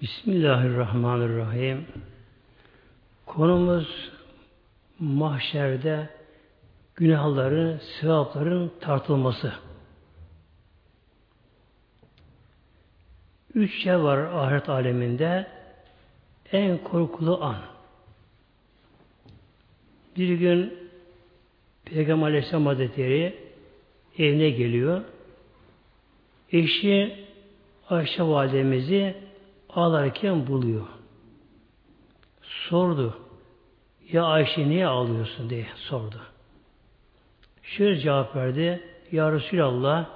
Bismillahirrahmanirrahim. Konumuz mahşerde günahların, sevapların tartılması. Üç şey var ahiret aleminde. En korkulu an. Bir gün Peygamber Aleyhisselam Hazretleri evine geliyor. Eşi Ayşe validemizi ağlarken buluyor. Sordu. Ya Ayşe niye ağlıyorsun diye sordu. Şöyle cevap verdi. Ya Resulallah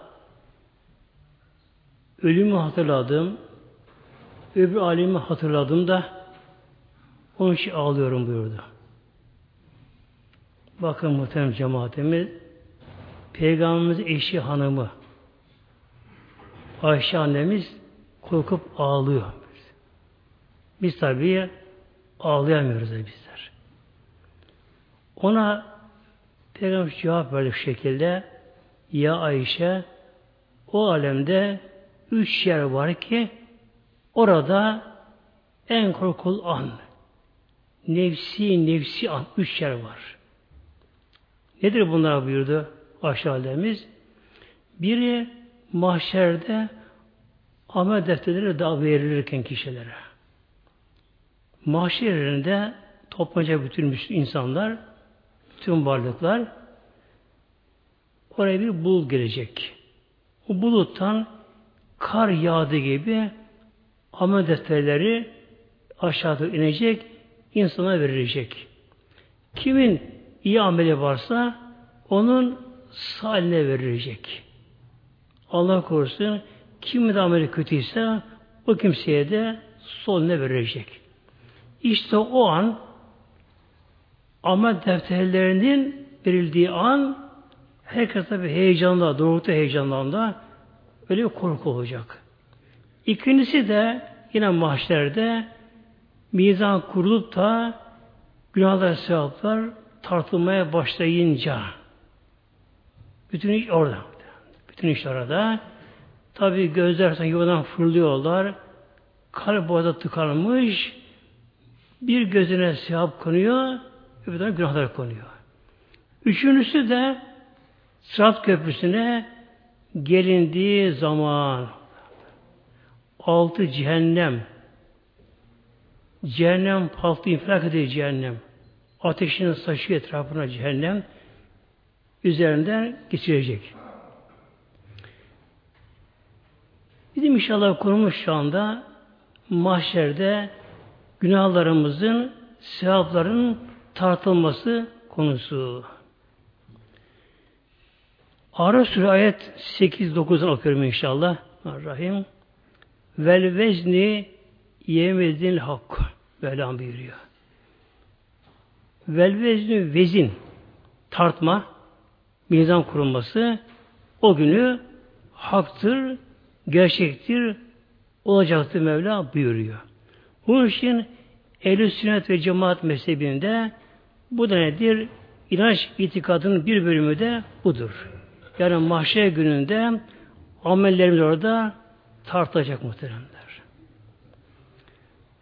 ölümü hatırladım. Öbür alemi hatırladım da onun için ağlıyorum buyurdu. Bakın muhterem cemaatimiz Peygamberimiz eşi hanımı Ayşe annemiz korkup ağlıyor. Biz tabii ağlayamıyoruz da bizler. Ona Peygamber cevap verdi şu şekilde Ya Ayşe o alemde üç yer var ki orada en korkul an nefsi nefsi an üç yer var. Nedir bunlar buyurdu aşağıdemiz? Biri mahşerde amel defterleri daha verilirken kişilere. Mahşerinde toplanacak bütün insanlar, bütün varlıklar oraya bir bulut gelecek. O buluttan kar yağdı gibi amel defterleri aşağıda inecek, insana verilecek. Kimin iyi ameli varsa onun sağ verilecek. Allah korusun kim de ameli kötüyse o kimseye de sol ne verecek. İşte o an amel defterlerinin verildiği an herkes tabi heyecanla, doğrultu heyecanlarında öyle bir korku olacak. İkincisi de yine mahşerde mizan kurulup da günahlar, sevaplar tartılmaya başlayınca bütün iş orada. Bütün iş orada. Tabi gözler yuvadan fırlıyorlar. Kalp boğazda tıkanmış. Bir gözüne sevap konuyor, öbür günahlar konuyor. Üçüncüsü de Sırat Köprüsü'ne gelindiği zaman altı cehennem cehennem paltı infilak ediyor cehennem. Ateşinin saçı etrafına cehennem üzerinden geçirecek. Bizim inşallah konumuz şu anda mahşerde günahlarımızın, sevapların tartılması konusu. Ara Suresi ayet 8-9'dan okuyorum inşallah. Rahim. Vel vezni yemedin hak. Velham buyuruyor. Vel vezni vezin tartma mizan kurulması o günü haktır, gerçektir, olacaktır Mevla buyuruyor. Bunun için ehl sünnet ve cemaat mezhebinde bu da nedir? İnanç itikadının bir bölümü de budur. Yani mahşer gününde amellerimiz orada tartılacak muhteremler.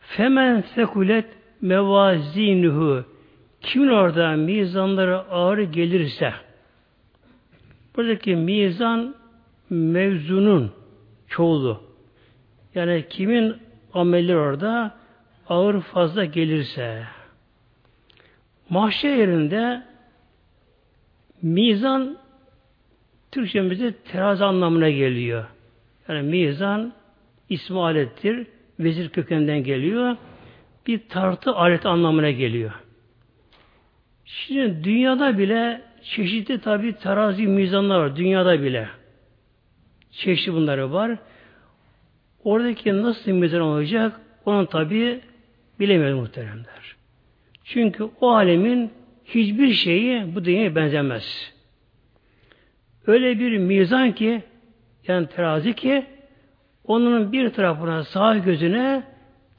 Femen sekulet mevazinuhu kimin orada mizanları ağır gelirse buradaki mizan mevzunun çoğulu. Yani kimin amelleri orada ağır fazla gelirse mahşer yerinde mizan Türkçemizde terazi anlamına geliyor. Yani mizan ismi alettir. Vezir kökeninden geliyor. Bir tartı alet anlamına geliyor. Şimdi dünyada bile çeşitli tabi terazi mizanlar var. Dünyada bile. Çeşitli bunları var. Oradaki nasıl mizan olacak onun tabi bilemiyoruz muhteremler. Çünkü o alemin hiçbir şeyi bu dünyaya benzemez. Öyle bir mizan ki yani terazi ki onun bir tarafına sağ gözüne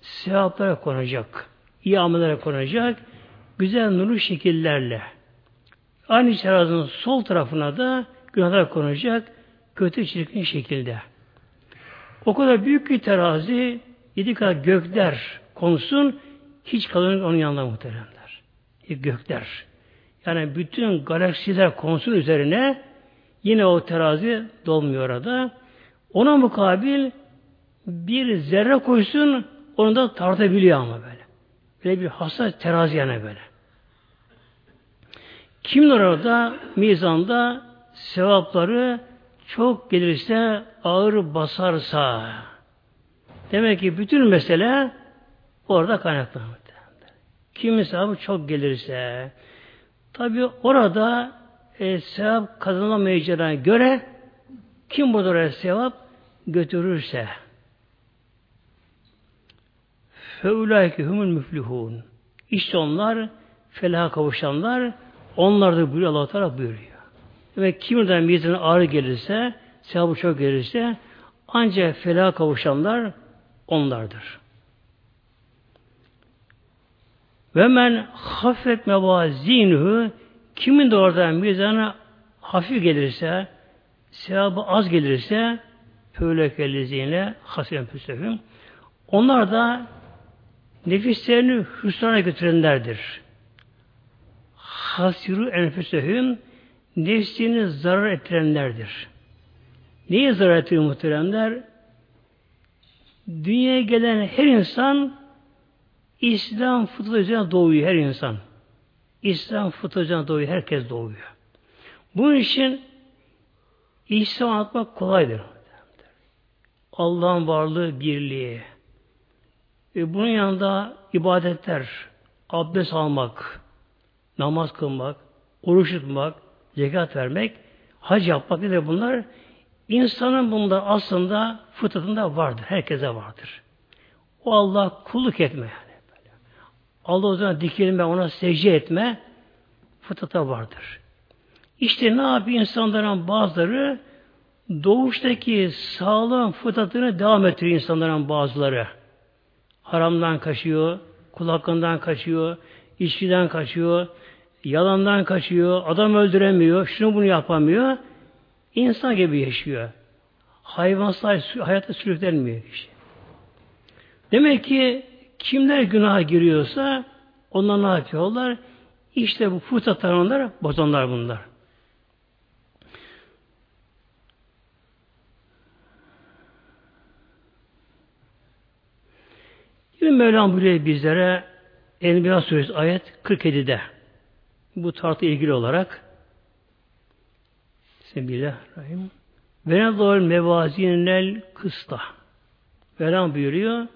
sevaplara konacak. iyi amellere konacak. Güzel nurlu şekillerle. Aynı terazinin sol tarafına da günahlar konacak kötü çirkin şekilde. O kadar büyük bir terazi Yedi kat gökler konsun hiç kalın onun yanında muhteremler. E, gökler. Yani bütün galaksiler konsun üzerine yine o terazi dolmuyor orada. Ona mukabil bir zerre koysun onu da tartabiliyor ama böyle. Böyle bir hassas terazi yani böyle. Kimin orada mizanda sevapları çok gelirse ağır basarsa demek ki bütün mesele orada kaynaklanır. Kimin sevabı çok gelirse tabi orada e, sevap kazanamayacağına göre kim burada oraya sevap götürürse feulaike humul müflihun işte onlar felaha kavuşanlar onlar da buyuruyor Allah Teala buyuruyor. Ve kimden mizanı ağır gelirse, sevabı çok gelirse ancak felaha kavuşanlar onlardır. Ve men hafet mevazinuhu kimin de orada mizanı hafif gelirse, sevabı az gelirse fölekellezine hasem füsehüm. Onlar da nefislerini hüsrana götürenlerdir. Hasiru enfüsehüm nefsini zarar ettirenlerdir. Neye zarar ettiriyor muhteremler? Dünyaya gelen her insan İslam fıtratı üzerine doğuyor her insan. İslam fıtratı üzerine doğuyor. Herkes doğuyor. Bunun için İslam anlatmak kolaydır. Allah'ın varlığı, birliği. Ve bunun yanında ibadetler, abdest almak, namaz kılmak, oruç tutmak, zekat vermek, hac yapmak ne bunlar? İnsanın bunda aslında fıtratında vardır. Herkese vardır. O Allah kulluk etme yani. Allah o zaman dikilme, ona secde etme fıtrata vardır. İşte ne yapıyor insanların bazıları doğuştaki sağlam fıtratını devam ettiriyor insanların bazıları. Haramdan kaçıyor, kul hakkından kaçıyor, içkiden kaçıyor, yalandan kaçıyor, adam öldüremiyor, şunu bunu yapamıyor. İnsan gibi yaşıyor. Hayvansal hayata sürüklenmiyor kişi. Demek ki kimler günaha giriyorsa onlar ne yapıyorlar? İşte bu fırsatlar onlar, bozanlar bunlar. Yine Mevlam buyuruyor bizlere Enbiya suresi ayet 47'de bu tartı ilgili olarak Bismillahirrahmanirrahim. Venedol mevazinel kısta. Velan buyuruyor.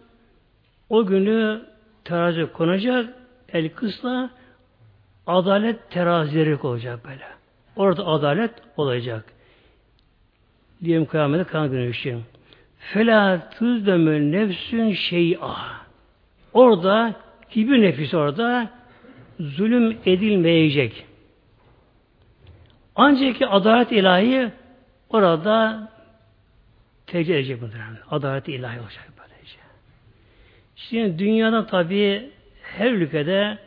O günü terazi konacak. El kısla adalet terazileri olacak böyle. Orada adalet olacak. Diyelim kıyamete kan günü için. Fela tüzdemü nefsün şey'a. Orada hiçbir nefis orada zulüm edilmeyecek. Ancak ki adalet ilahi orada tecrübe edecek muhtemelen. Adalet ilahi olacak böylece. Şimdi dünyada tabi her ülkede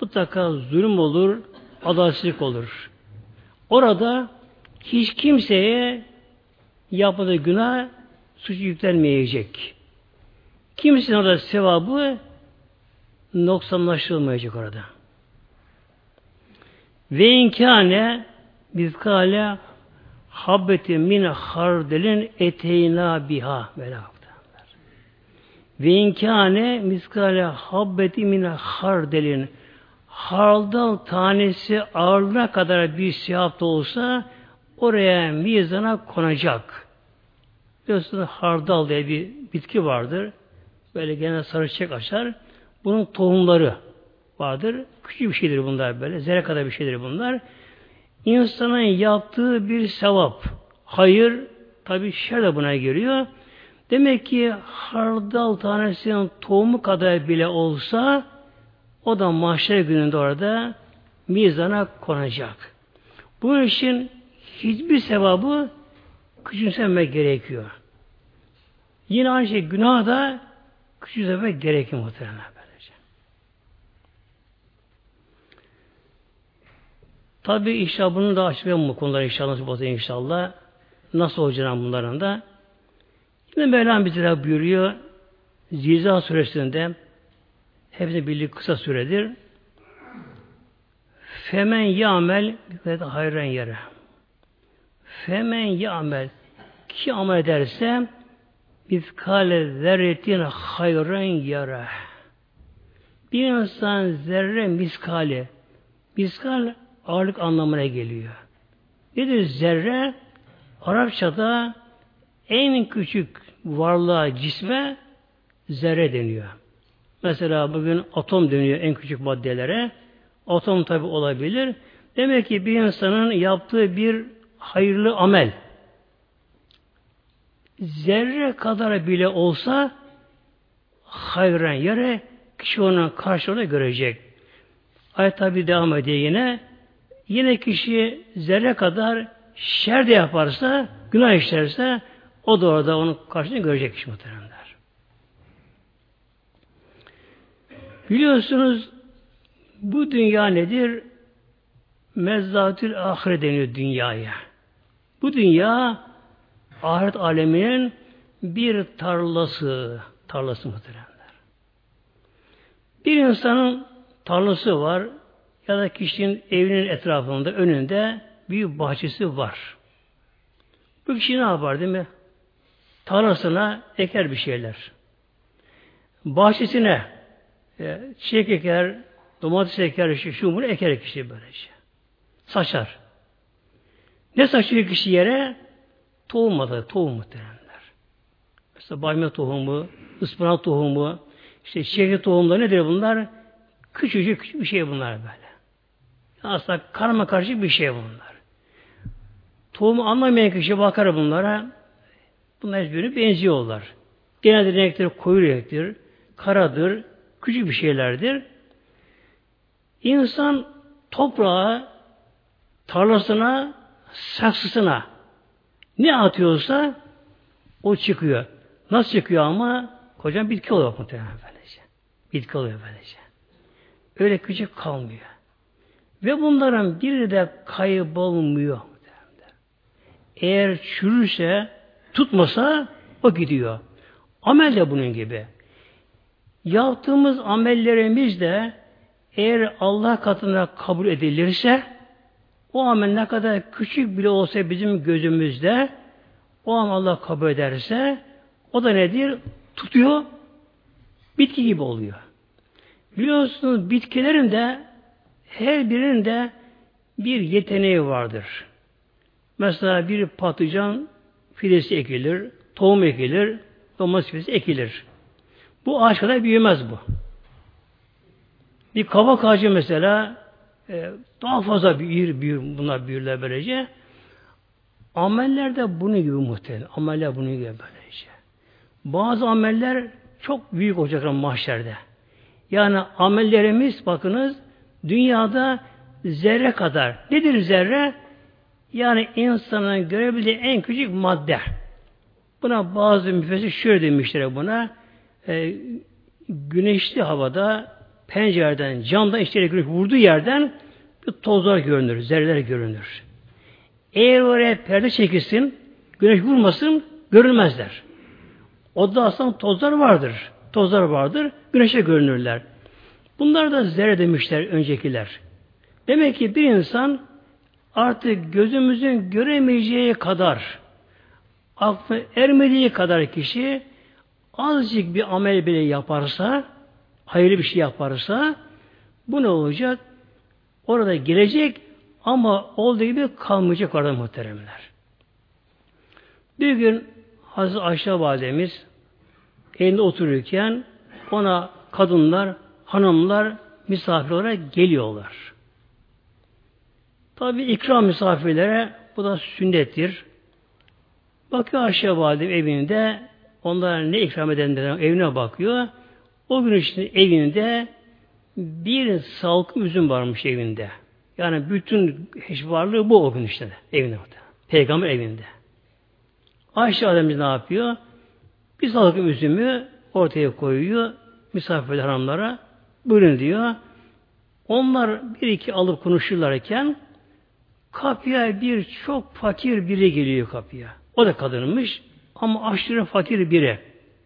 mutlaka zulüm olur, adaletsizlik olur. Orada hiç kimseye yapmadığı günah suç yüklenmeyecek. Kimsenin orada sevabı noksanlaştırılmayacak orada. Ve inkâne bizkâle habbeti min hardelin eteyna biha böyle ve inkâne miskale habbeti min hardelin hardal tanesi ağırlığına kadar bir siyah da olsa oraya mizana konacak. Biliyorsunuz hardal diye bir bitki vardır. Böyle gene sarı çiçek açar. Bunun tohumları vardır. Küçük bir şeydir bunlar böyle. Zerre kadar bir şeydir bunlar. İnsanın yaptığı bir sevap. Hayır, tabi şer de buna giriyor. Demek ki hardal tanesinin tohumu kadar bile olsa o da mahşer gününde orada mizana konacak. Bunun için hiçbir sevabı küçümsemek gerekiyor. Yine aynı şey günah da küçümsemek gerekiyor muhtemelen. Tabi inşallah bunu da açmayalım bu konuları inşallah inşallah. Nasıl olacağını bunların da. Yine Mevlam bize buyuruyor. Zilzal suresinde hepsi birlik kısa süredir. Femen yamel ve hayren yere. Femen yamel ki amel ederse miskale zerretin hayren yere. Bir insan zerre miskali. Miskal ağırlık anlamına geliyor. Nedir zerre? Arapçada en küçük varlığa, cisme zerre deniyor. Mesela bugün atom deniyor en küçük maddelere. Atom tabi olabilir. Demek ki bir insanın yaptığı bir hayırlı amel zerre kadar bile olsa hayran yere kişi onun karşılığını görecek. Ayet tabi devam ediyor yine. Yine kişi zerre kadar şer de yaparsa, günah işlerse o da orada onun karşılığını görecek kişi muhteremler. Biliyorsunuz bu dünya nedir? Mezzatül ahire deniyor dünyaya. Bu dünya ahiret aleminin bir tarlası, tarlası muhteremler. Bir insanın tarlası var ya da kişinin evinin etrafında, önünde büyük bahçesi var. Bu kişi ne yapar değil mi? Tarlasına eker bir şeyler. Bahçesine e, çiçek eker, domates eker, şu, bunu eker kişi böylece. Saçar. Ne saçıyor kişi yere? Tohum adı, tohum muhtemelenler. Mesela bamya tohumu, ıspanak tohumu, işte çiçek tohumları nedir bunlar? Küçücük bir şey bunlar böyle. Aslında karma karışık bir şey bunlar. Tohumu anlamayan kişi bakar bunlara, bunlar hiçbirini benziyorlar. Genelde renkleri koyu renktir, karadır, küçük bir şeylerdir. İnsan toprağa, tarlasına, saksısına ne atıyorsa o çıkıyor. Nasıl çıkıyor ama? Kocaman bitki oluyor muhtemelen böylece. Bitki oluyor böylece. Öyle küçük kalmıyor. Ve bunların biri de kaybolmuyor. Eğer çürürse, tutmasa o gidiyor. Amel de bunun gibi. Yaptığımız amellerimiz de eğer Allah katında kabul edilirse o amel ne kadar küçük bile olsa bizim gözümüzde o amel Allah kabul ederse o da nedir? Tutuyor bitki gibi oluyor. Biliyorsunuz bitkilerin de her birinin de bir yeteneği vardır. Mesela bir patlıcan fidesi ekilir, tohum ekilir, domates fidesi ekilir. Bu ağaç kadar büyümez bu. Bir kabak ağacı mesela e, daha fazla büyür, büyür, bunlar büyürler böylece. Ameller de bunun gibi muhtemelen. Ameller bunun gibi böylece. Bazı ameller çok büyük olacaklar mahşerde. Yani amellerimiz bakınız dünyada zerre kadar. Nedir zerre? Yani insanın görebildiği en küçük madde. Buna bazı müfessir şöyle demişler buna. E, güneşli havada pencereden, camdan içeri girip vurduğu yerden bir tozlar görünür, zerreler görünür. Eğer oraya perde çekilsin, güneş vurmasın, görülmezler. O da aslında tozlar vardır. Tozlar vardır, güneşe görünürler. Bunlar da zerre demişler öncekiler. Demek ki bir insan artık gözümüzün göremeyeceği kadar aklı ermediği kadar kişi azıcık bir amel bile yaparsa hayırlı bir şey yaparsa bu ne olacak? Orada girecek ama olduğu gibi kalmayacak orada muhteremler. Bir gün Hazreti Ayşe Validemiz elinde otururken ona kadınlar, hanımlar misafir olarak geliyorlar. Tabi ikram misafirlere bu da sünnettir. Bakıyor Ayşe Validem evinde onlara ne ikram edenlerin evine bakıyor. O gün için evinde bir salkım üzüm varmış evinde. Yani bütün varlığı bu o gün işte evinde. Peygamber evinde. Ayşe Ademimiz ne yapıyor? Bir salkım üzümü ortaya koyuyor misafirler hanımlara. Buyurun diyor. Onlar bir iki alıp konuşurlarken kapıya bir çok fakir biri geliyor kapıya. O da kadınmış ama aşırı fakir biri.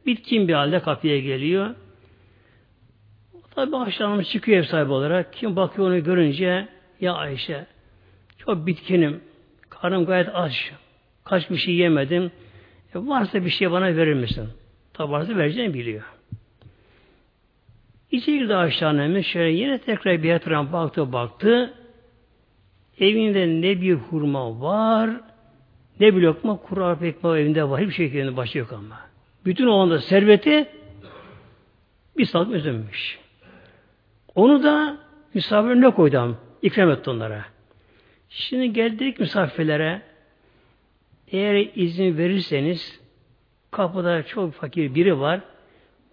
bitkin bir halde kapıya geliyor. Tabi aşağıdan çıkıyor ev sahibi olarak. Kim bakıyor onu görünce ya Ayşe çok bitkinim. Karnım gayet aç. Kaç bir şey yemedim. E, varsa bir şey bana verir misin? Tabi varsa vereceğini biliyor. İçeri girdi aşağıdan şöyle yine tekrar bir etrafına baktı baktı. Evinde ne bir hurma var ne bir lokma kuru arpa ekmeği evinde var. Hiçbir şey kendine başı yok ama. Bütün o anda serveti bir salkım üzülmüş. Onu da misafirine koydum. İkram etti onlara. Şimdi geldik misafirlere eğer izin verirseniz kapıda çok fakir biri var.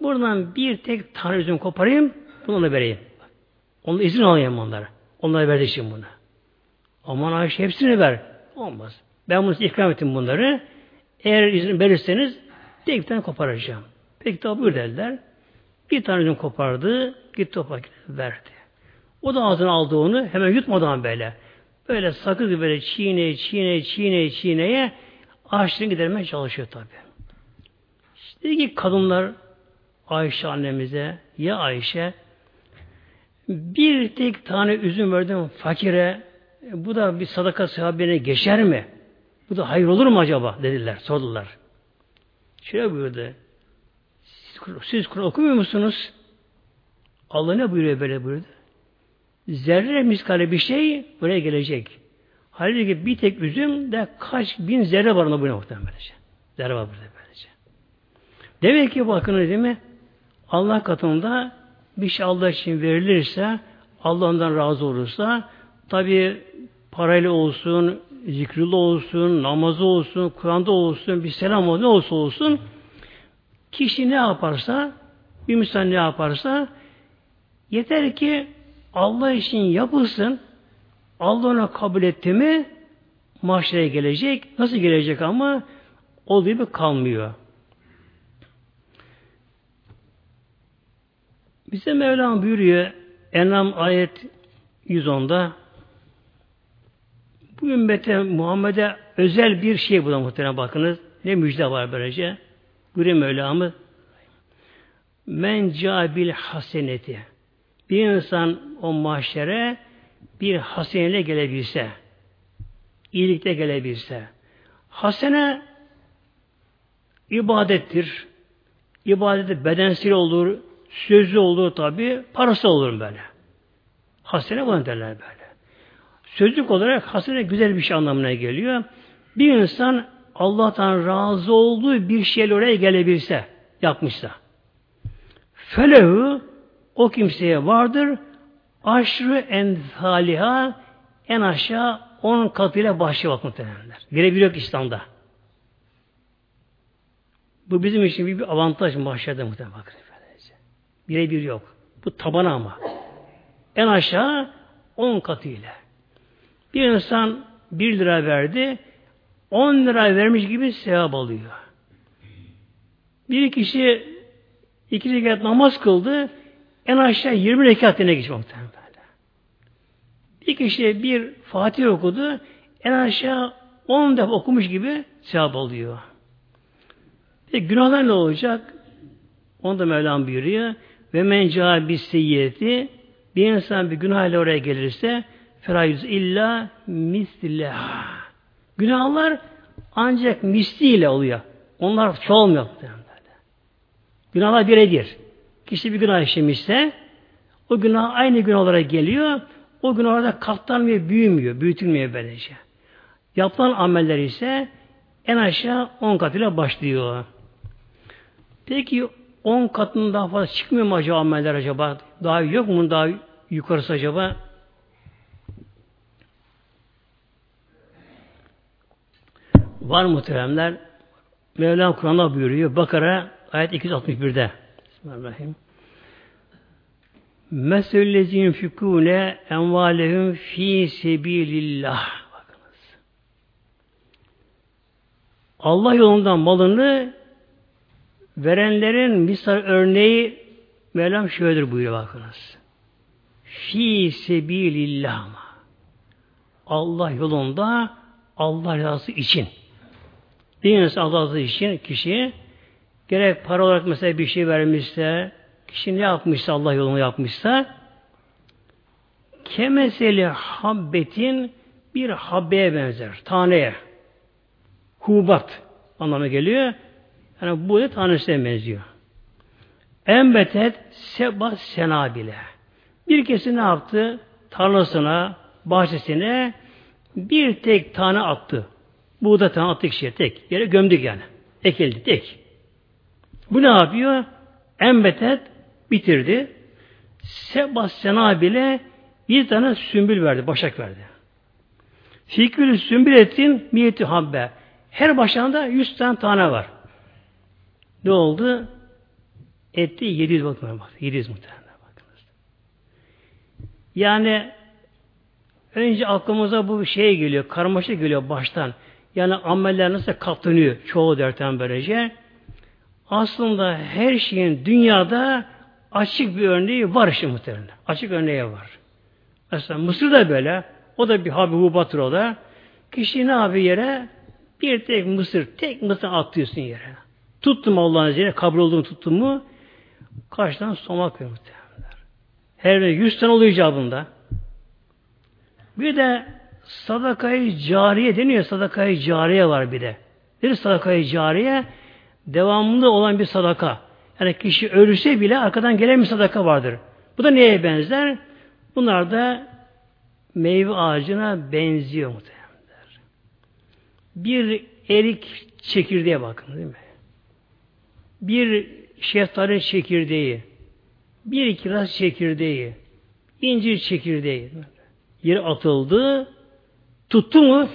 Buradan bir tek tane üzüm koparayım, bunu ona vereyim. Onun izin alayım onlara. Onlara verdi şimdi bunu. Aman Ayşe hepsini ver. Olmaz. Ben bunu ikram ettim bunları. Eğer izin verirseniz tek tane koparacağım. Peki tabi buyur dediler. Bir tane üzüm kopardı, gitti toprak verdi. O da ağzına aldı onu, hemen yutmadan böyle. Böyle sakız gibi böyle çiğne, çiğne, çiğne, çiğneye açlığını gidermeye çalışıyor tabi. İşte ki kadınlar Ayşe annemize, ya Ayşe bir tek tane üzüm verdim fakire, bu da bir sadaka sahabine geçer mi? Bu da hayır olur mu acaba? dediler, sordular. Şöyle buyurdu. Siz, siz Kur'an okumuyor musunuz? Allah ne buyuruyor böyle buyurdu? Zerre miskali bir şey buraya gelecek. Halbuki bir tek üzüm de kaç bin zerre var ona bu muhtemelen. Zerre var burada böylece. Demek ki bakın değil mi? Allah katında bir şey Allah için verilirse, Allah ondan razı olursa, tabi parayla olsun, zikrullah olsun, namazı olsun, Kur'an'da olsun, bir selam olsun, ne olsa olsun, kişi ne yaparsa, bir Müslüman ne yaparsa, yeter ki Allah için yapılsın, Allah ona kabul etti mi, mahşere gelecek. Nasıl gelecek ama? Olduğu gibi kalmıyor. Bize Mevlam buyuruyor Enam ayet 110'da bu ümmete Muhammed'e özel bir şey bu da muhtemelen bakınız. Ne müjde var böylece. Buyuruyor Mevlam'ı Men cabil haseneti bir insan o mahşere bir haseneyle gelebilse iyilikte gelebilse hasene ibadettir. İbadeti bedensel olur, sözlü olur tabi, parası olur böyle. Hasene bana derler böyle. Sözlük olarak hasene güzel bir şey anlamına geliyor. Bir insan Allah'tan razı olduğu bir şeyle oraya gelebilse, yapmışsa. Felehu o kimseye vardır aşrı enzaliha en aşağı on katıyla başı bak muhtemelenler. Birebir yok İslam'da. Bu bizim için bir, bir avantaj mahşerde muhtemelen. Birebir yok. Bu tabana ama. En aşağı on katıyla. Bir insan bir lira verdi, on lira vermiş gibi sevap alıyor. Bir kişi iki rekat namaz kıldı, en aşağı 20 rekat dine böyle. Bir kişi bir Fatih okudu, en aşağı 10 defa okumuş gibi sevap alıyor. Peki günahlar ne olacak? Onu da Mevlam buyuruyor. Ve men bir seyyiyeti bir insan bir günahla oraya gelirse ferayüz illa misliha. Günahlar ancak misliyle oluyor. Onlar çoğalmıyor. Günahlar biredir. Kişi bir günah işlemişse o günah aynı günah olarak geliyor. O günah orada katlanmıyor, büyümüyor, büyütülmüyor böylece. Yapılan ameller ise en aşağı on katıyla başlıyor. Peki on katının daha fazla çıkmıyor mu acaba ameller acaba? Daha yok mu daha yukarısı acaba? Var muhteremler. Mevlam Kur'an'da buyuruyor. Bakara ayet 261'de. Bismillahirrahmanirrahim. Meselüllezi yunfikûne envâlehum fî sebilillah. Bakınız. Allah yolundan malını verenlerin misal örneği Mevlam şöyledir buyuruyor bakınız. Fi sebilillah ama. Allah yolunda Allah rızası için. İnsan Allah rızası için kişi gerek para olarak mesela bir şey vermişse, kişi ne yapmışsa, Allah yolunu yapmışsa, kemeseli habbetin bir habbeye benzer, taneye. Hubat anlamına geliyor. Yani bu da tanesine benziyor. Embetet seba senabile. Bir kesi ne yaptı? Tarlasına, bahçesine bir tek tane attı. Buğda tane attık şey tek. Yere gömdük yani. Ekildi tek. Bu ne yapıyor? Embetet bitirdi. Seba senabile bir tane sümbül verdi, başak verdi. Fikül sümbül ettin miyeti habbe. Her başlarında yüz tane tane var. Ne oldu? Etti 700 bakımına bak. 700 muhtemelen bakınız. Yani önce aklımıza bu şey geliyor, karmaşa geliyor baştan. Yani ameller nasıl katlanıyor çoğu derten böylece. Aslında her şeyin dünyada açık bir örneği var işte muhtemelen. Açık örneği var. Mesela Mısır da böyle. O da bir habi hubatır o da. Kişi ne yapıyor yere? Bir tek mısır, tek mısır atıyorsun yere. Tuttum Allah'ın izniyle, kabul olduğunu tuttum mu karşıdan somak veriyor muhtemelenler. Her bir yüz tane oluyor icabında. Bir de sadakayı cariye deniyor. Sadakayı cariye var bir de. Bir sadakayı cariye devamlı olan bir sadaka. Yani kişi ölürse bile arkadan gelen bir sadaka vardır. Bu da neye benzer? Bunlar da meyve ağacına benziyor muhtemelen. Bir erik çekirdeğe bakın değil mi? Bir şeftali çekirdeği, bir kiraz çekirdeği, incir çekirdeği. Yere atıldı, tuttu mu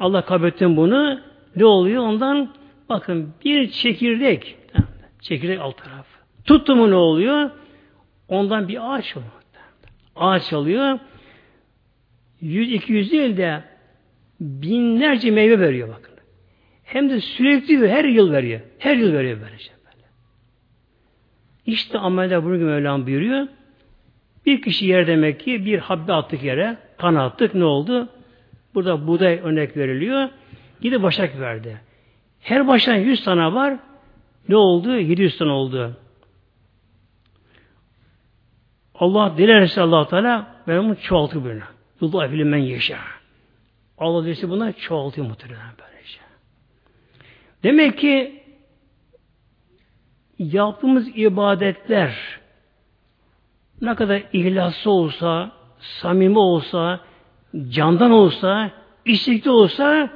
Allah kabettin bunu ne oluyor ondan? Bakın bir çekirdek, çekirdek alt tarafı. Tuttu mu ne oluyor? Ondan bir ağaç oluyor. Ağaç alıyor. 100-200 değil de binlerce meyve veriyor bakın. Hem de sürekli her yıl veriyor. Her yıl veriyor böylece. İşte amelde bunu Mevlam buyuruyor. Bir kişi yer demek ki bir habbe attık yere, kan attık ne oldu? Burada buğday örnek veriliyor. Gidi başak verdi. Her baştan 100 tane var. Ne oldu? 700 tane oldu. Allah dilerse allah Teala ben bunu çoğaltır böyle. Yullah men yaşa. Allah dilerse buna çoğaltıyor muhtemelen böylece. Demek ki yaptığımız ibadetler ne kadar ihlaslı olsa, samimi olsa, candan olsa, istekli olsa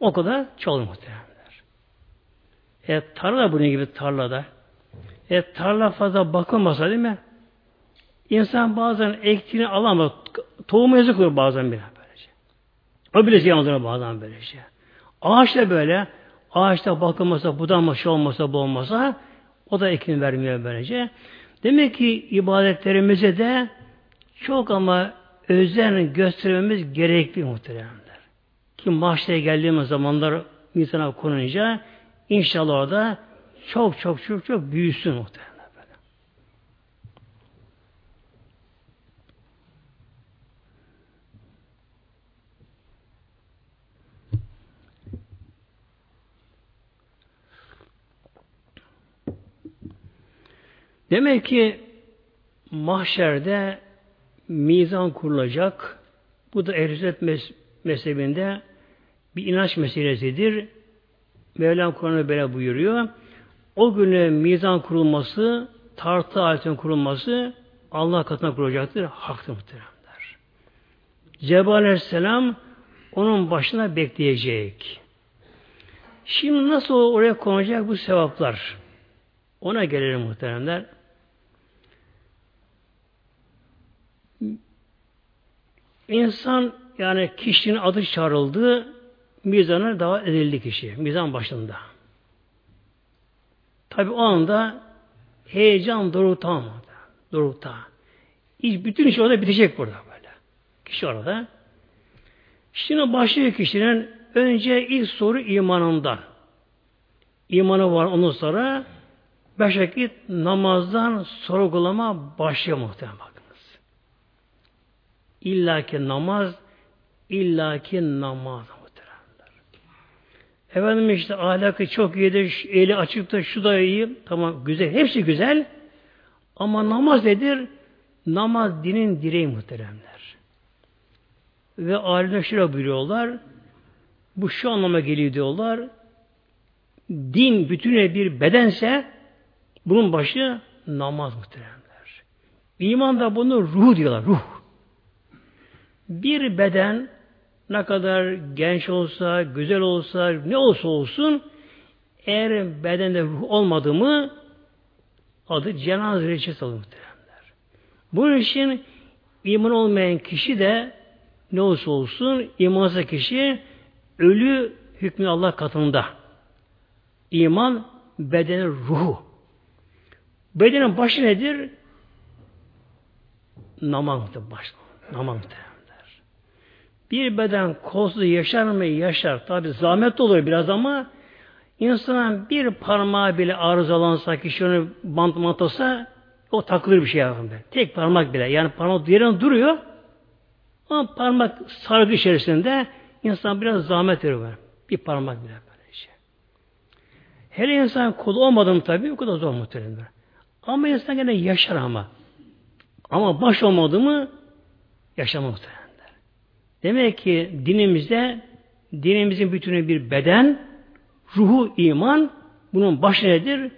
o kadar çoğalır muhtemelenler. E, tarla bunun gibi tarlada. E, tarla fazla bakılmasa değil mi? İnsan bazen ektiğini alamaz. Tohumu yazık olur bazen bile böylece. O bile ziyan bazen böylece. Ağaç da böyle. Ağaçta bakılmasa, budanmasa, şey olmasa, bu olmasa o da ekin vermiyor böylece. Demek ki ibadetlerimize de çok ama özen göstermemiz gerekli muhteremler. Ki mahşere geldiğimiz zamanlar insana konunca inşallah orada çok çok çok çok büyüsün muhterem. Demek ki mahşerde mizan kurulacak. Bu da ehl mes mezhebinde bir inanç meselesidir. Mevlam Kur'an'ı böyle buyuruyor. O güne mizan kurulması, tartı aletinin kurulması Allah katına kurulacaktır. Haktır muhteremler. Cebrail Aleyhisselam onun başına bekleyecek. Şimdi nasıl oraya konacak bu sevaplar? Ona gelelim muhteremler. İnsan yani kişinin adı çağrıldı, mizana daha edildi kişi. Mizan başında. Tabi o anda heyecan dorukta mı? Dorukta. İş, bütün iş orada bitecek burada böyle. Kişi orada. Şimdi başlıyor kişinin önce ilk soru imanından. İmanı var ondan sonra beş vakit namazdan sorgulama başlıyor muhtemelen bak. İllaki namaz, illaki namaz muhteremler. Efendim işte ahlakı çok iyidir, eli açıkta, şu da iyi. Tamam güzel, hepsi güzel. Ama namaz nedir? Namaz dinin direği muhteremler. Ve alimler şöyle buyuruyorlar. Bu şu anlama geliyor diyorlar. Din bütüne bir bedense bunun başı namaz muhteremler. İman da bunu ruh diyorlar. Ruh. Bir beden ne kadar genç olsa, güzel olsa, ne olsa olsun eğer bedende ruh olmadı mı adı cenaze reçesi olur muhteremler. Bunun için iman olmayan kişi de ne olursa olsun imansız kişi ölü hükmü Allah katında. İman bedenin ruhu. Bedenin başı nedir? Namazdır baş. Namazdır. Bir beden kolsuz yaşar mı? Yaşar. Tabi zahmet olur biraz ama insanın bir parmağı bile arızalansa, kişi onu bant olsa o takılır bir şey yapın. Tek parmak bile. Yani parmak yerine duruyor ama parmak sargı içerisinde insan biraz zahmet veriyor. Bir parmak bile böyle şey. Hele insan kolu olmadı mı tabi o kadar zor muhtemelen. Ama insan gene yaşar ama. Ama baş olmadı mı yaşamaz muhtemelen. Demek ki dinimizde dinimizin bütünü bir beden, ruhu iman, bunun başı nedir?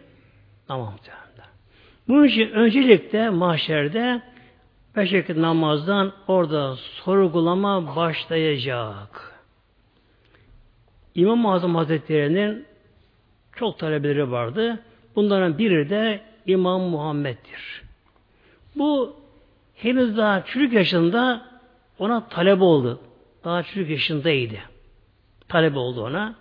Namaz. Bunun için öncelikle mahşerde beş vakit namazdan orada sorgulama başlayacak. İmam-ı Azam Hazretleri'nin çok talebeleri vardı. Bunların biri de İmam Muhammed'dir. Bu henüz daha çocuk yaşında ona talep oldu. Daha çocuk yaşındaydı. Talep oldu ona.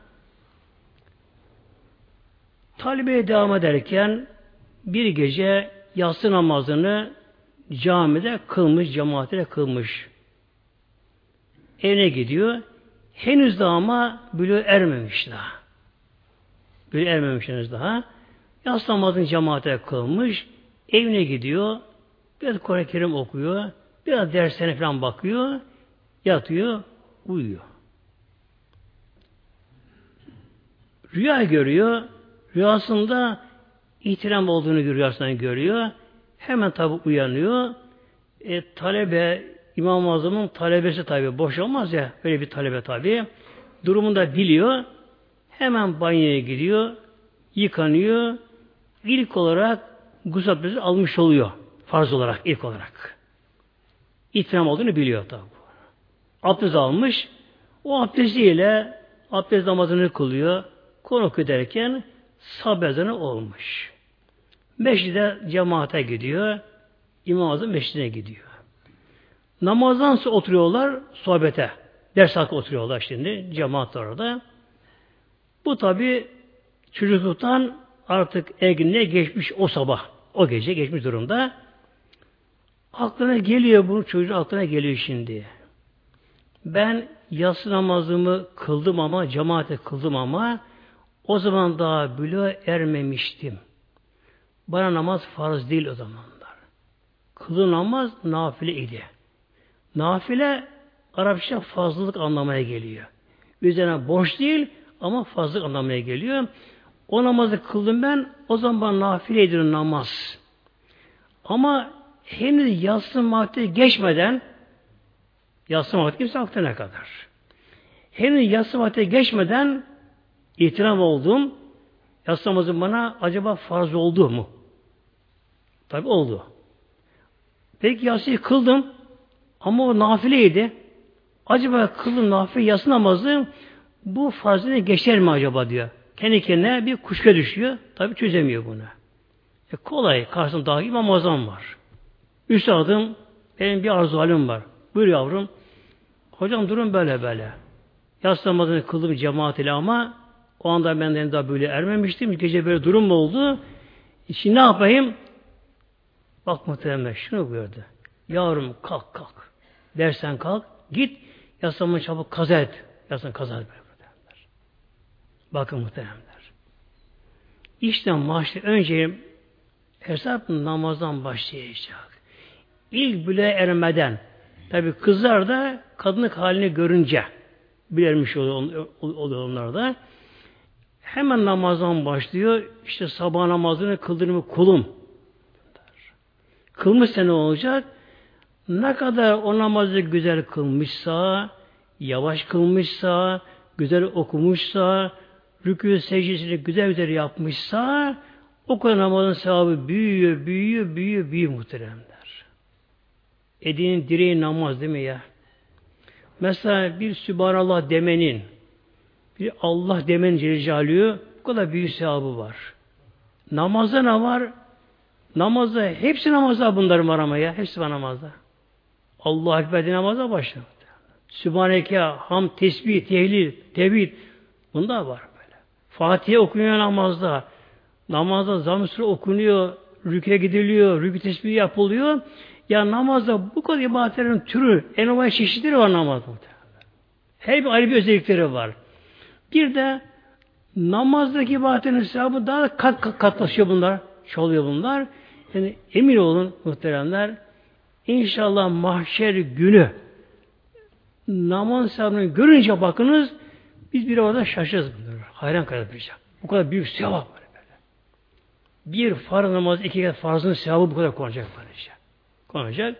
Talebeye devam ederken bir gece yatsı namazını camide kılmış, cemaatine kılmış. Evine gidiyor. Henüz daha ama bülü ermemiş daha. Bülü ermemiş henüz daha. Yatsı namazını cemaate kılmış. Evine gidiyor. Biraz Kur'an-ı Kerim okuyor. Biraz derslerine falan bakıyor, yatıyor, uyuyor. Rüya görüyor. Rüyasında ihtiram olduğunu rüyasından görüyor. Hemen tabi uyanıyor. E, talebe, İmam-ı Azam'ın talebesi tabi. Boş olmaz ya. Öyle bir talebe tabi. Durumunu da biliyor. Hemen banyoya gidiyor. Yıkanıyor. İlk olarak gusül almış oluyor. Farz olarak, ilk olarak ihtiram olduğunu biliyor tabi. Abdest almış. O abdestiyle abdest namazını kılıyor. Konuk ederken sabah olmuş. Meşride cemaate gidiyor. İmam Azam meşridine gidiyor. Namazdan sonra oturuyorlar sohbete. Ders hakkı oturuyorlar şimdi. Cemaat orada. Bu tabi çocukluktan artık erginliğe geçmiş o sabah. O gece geçmiş durumda. Aklına geliyor bu çocuğun aklına geliyor şimdi. Ben yatsı namazımı kıldım ama cemaate kıldım ama o zaman daha bülo ermemiştim. Bana namaz farz değil o zamanlar. Kılı namaz nafile idi. Nafile Arapça fazlalık anlamaya geliyor. Üzerine boş değil ama fazlalık anlamaya geliyor. O namazı kıldım ben, o zaman nafileydir namaz. Ama henüz yatsı vakti geçmeden yatsı vakti kimse aklına kadar. Henüz yatsı vakti geçmeden itiraf oldum. Yatsı namazı bana acaba farz oldu mu? Tabi oldu. Peki yatsıyı kıldım ama o nafileydi. Acaba kıldım nafile yatsı namazı bu farzını geçer mi acaba diyor. Kendi kendine bir kuşka düşüyor. Tabi çözemiyor bunu. E kolay. Karşısında daha İmam Azam var. Üstadım benim bir arzu halim var. Buyur yavrum. Hocam durum böyle böyle. Yas namazını kıldım cemaat ile ama o anda ben daha böyle ermemiştim. Gece böyle durum oldu. Şimdi ne yapayım? Bak muhtemelen şunu buyurdu. Yavrum kalk kalk. Dersen kalk. Git. Yasamını çabuk kaza et. Yasamını kaza. Bakın muhteremler. İşte maaşı önce hesap namazdan başlayacak ilk bile ermeden tabi kızlar da kadınlık halini görünce bilirmiş oluyor onlar da. Hemen namazdan başlıyor. İşte sabah namazını kıldırımı kulum. Kılmışsa ne olacak? Ne kadar o namazı güzel kılmışsa, yavaş kılmışsa, güzel okumuşsa, rükû secdesini güzel güzel yapmışsa, o kadar namazın sevabı büyüyor, büyüyor, büyüyor, büyüyor muhteremler. Edinin direği namaz değil mi ya? Mesela bir Sübhanallah demenin, bir Allah demenin Celle bu kadar büyük sevabı var. Namazda ne var? Namazda, hepsi namazda bunların var ama ya. Hepsi var namazda. Allah Ekber namaza başlıyor. Sübhaneke, ham, tesbih, tehlil, tevhid. Bunda var. Fatiha okunuyor namazda. Namazda zam okunuyor, rüküye gidiliyor, rükü tesbih yapılıyor. Ya namazda bu kadar ibadetlerin türü, en çeşitleri var namazda. Her bir ayrı bir özellikleri var. Bir de namazdaki ibadetlerin sevabı daha kat, kat katlaşıyor bunlar. Çoğalıyor bunlar. Yani emin olun muhteremler İnşallah mahşer günü namaz sevabını görünce bakınız biz bir orada şaşırız bunları. Hayran kalacak. Bu kadar büyük sevap böyle böyle. Bir farz namaz, iki kez farzın sevabı bu kadar konacak böylece. Konacak.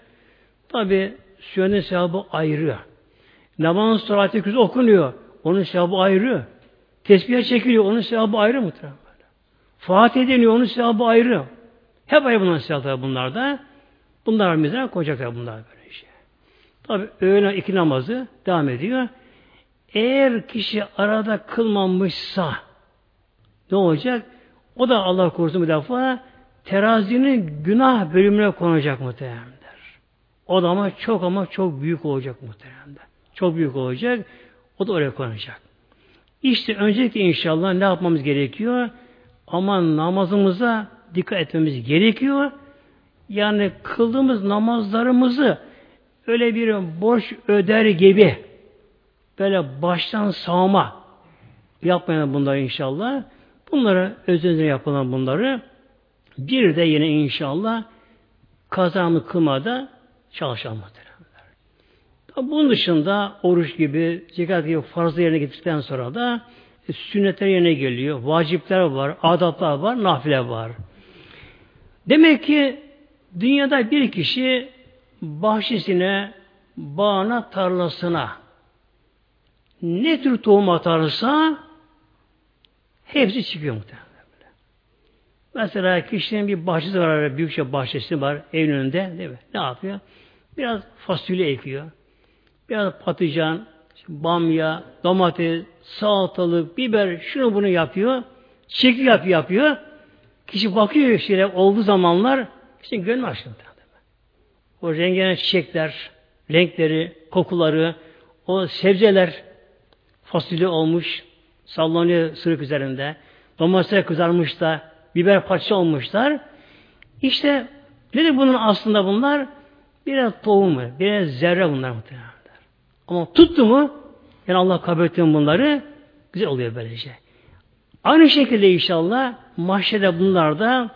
Tabi sünnetin sevabı ayrı. Namazın sonra küzü okunuyor. Onun sevabı ayrı. Tesbih'e çekiliyor. Onun sevabı ayrı muhtemelen. Fatih deniyor. Onun sevabı ayrı. Hep ayrı bunların sevabı bunlarda. Bunlar mizana koyacaklar bunlar böyle şey. Tabi öğlen iki namazı devam ediyor. Eğer kişi arada kılmamışsa ne olacak? O da Allah korusun bir defa terazinin günah bölümüne konacak muhteremler. O da ama çok ama çok büyük olacak muhteremler. Çok büyük olacak. O da oraya konacak. İşte öncelikle inşallah ne yapmamız gerekiyor? Aman namazımıza dikkat etmemiz gerekiyor. Yani kıldığımız namazlarımızı öyle bir borç öder gibi böyle baştan sağma yapmayalım bunları inşallah. Bunları özenle yapılan bunları bir de yine inşallah kazamı kılmada çalışalım. Bunun dışında oruç gibi, zekat gibi farzı yerine getirdikten sonra da e, sünnetler yerine geliyor. Vacipler var, adaplar var, nafile var. Demek ki dünyada bir kişi bahçesine, bağına, tarlasına ne tür tohum atarsa hepsi çıkıyor muhtemelen. Mesela kişinin bir bahçesi var, büyükçe bahçesi var evin önünde değil mi? Ne yapıyor? Biraz fasulye ekiyor. Biraz patlıcan, bamya, domates, salatalık, biber, şunu bunu yapıyor. Çekil yapıyor, yapıyor. Kişi bakıyor işte olduğu zamanlar işte gönlü açıldı. O rengarenk çiçekler, renkleri, kokuları, o sebzeler fasulye olmuş, sallanıyor sırık üzerinde. Domatesler kızarmış da, biber parça olmuşlar. İşte nedir bunun aslında bunlar? Biraz tohum, biraz zerre bunlar muhtemelen. Ama tuttu mu yani Allah kabul etti bunları güzel oluyor böylece. Aynı şekilde inşallah mahşede bunlar da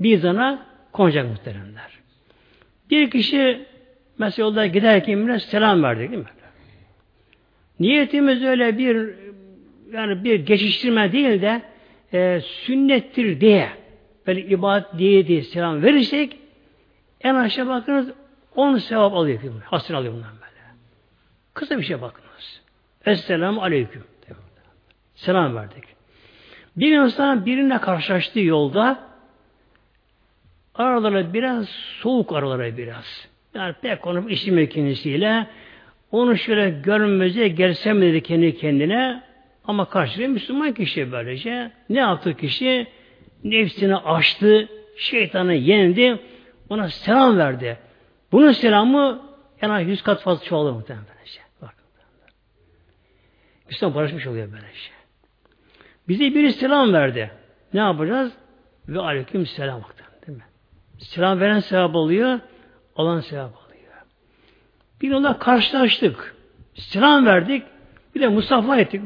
bir zana konacak muhteremler. Bir kişi mesela yolda giderken biraz selam verdik değil mi? Niyetimiz öyle bir yani bir geçiştirme değil de e, sünnettir diye böyle ibadet diye diye selam verirsek en aşağı bakınız on sevap alıyor. Hasır alıyor bundan böyle. Kısa bir şey bakınız. Esselamu aleyküm. Selam verdik. Bir insan birine karşılaştığı yolda aralara biraz soğuk aralara biraz. Yani pek konup işim mekinisiyle onu şöyle görmeze gelsem dedi kendi kendine ama karşılığı Müslüman kişi böylece. Ne yaptı kişi? Nefsini açtı, şeytanı yendi, ona selam verdi. Bunun selamı az yüz kat fazla çoğalır muhtemelen. Müslüman barışmış oluyor böyle şey. Bize biri selam verdi. Ne yapacağız? Ve aleyküm selam değil mi? Selam veren sevap oluyor, alan sevap Bir ona karşılaştık. Selam verdik. Bir de musafa ettik.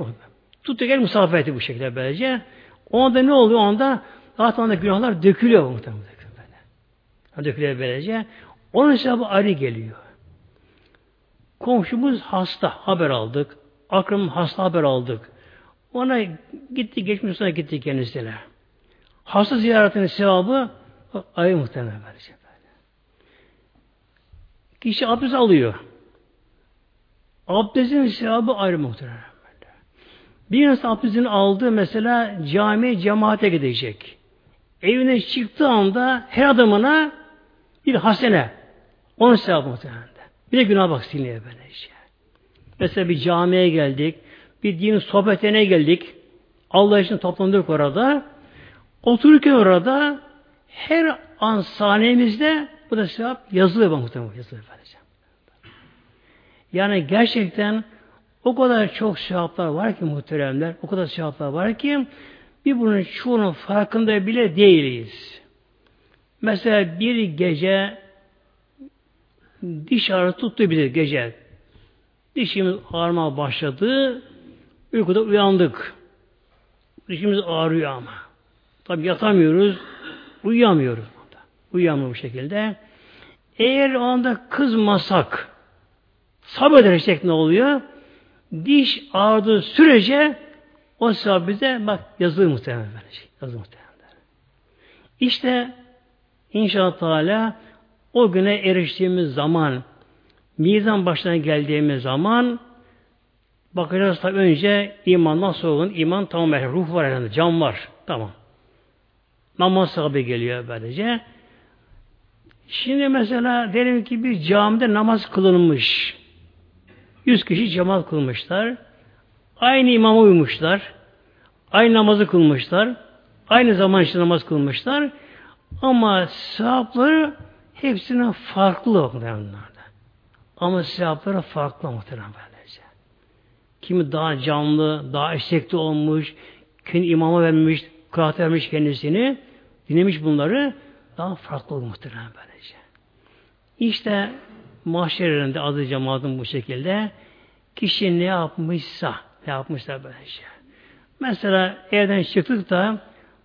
Tuttuk el musafa ettik bu şekilde böylece. O anda ne oluyor? O anda zaten anda günahlar dökülüyor muhtemelen. Böyle. Dökülüyor böylece. Onun sevabı ayrı geliyor. Komşumuz hasta. Haber aldık. Akrım hasta haber aldık. Ona gitti, geçmiş sonra gitti kendisine. Hasta ziyaretinin sevabı ayrı muhtemelen böylece. Kişi abdest alıyor. Abdestin sevabı ayrı muhtemelen. Bir insan abdestini aldı mesela cami cemaate gidecek. Evine çıktığı anda her adamına bir hasene. Onun sevabı muhtemelen. Bir de günah bak siliniyor böylece. Mesela bir camiye geldik. Bir din sohbetine geldik. Allah için toplandık orada. Otururken orada her an saniyemizde bu da sevap yazılıyor muhtemelen. Yazılıyor böylece. Yani gerçekten o kadar çok sevaplar var ki muhteremler, o kadar sevaplar var ki bir bunun çoğunun farkında bile değiliz. Mesela bir gece diş ağrı tuttu bizi gece. Dişimiz ağrıma başladı. Uykuda uyandık. Dişimiz ağrıyor ama. Tabi yatamıyoruz. Uyuyamıyoruz. Uyuyamıyor bu şekilde. Eğer o anda kızmasak sabredersek ne oluyor? Diş ağrıdığı sürece o sevap bize bak yazılı muhtemelen verecek. Yazılı muhtemelen. İşte inşallah Teala o güne eriştiğimiz zaman mizan başına geldiğimiz zaman bakacağız tabi önce iman nasıl olun? İman tamam ruh var herhalde, can var. Tamam. Namaz sahibi geliyor böylece. Şimdi mesela diyelim ki bir camide namaz kılınmış. Yüz kişi cemaat kılmışlar. Aynı imama uymuşlar. Aynı namazı kılmışlar. Aynı zaman işte namaz kılmışlar. Ama sevapları hepsinin farklı onlarda. Ama sevapları farklı muhtemelen böylece. Kimi daha canlı, daha istekli olmuş, kendi imama vermiş, kıraat vermiş kendisini, dinlemiş bunları, daha farklı olur muhtemelen böylece. İşte mahşerlerinde adı cemaatin bu şekilde. Kişi ne yapmışsa ne yapmışsa böylece. Mesela evden çıktık da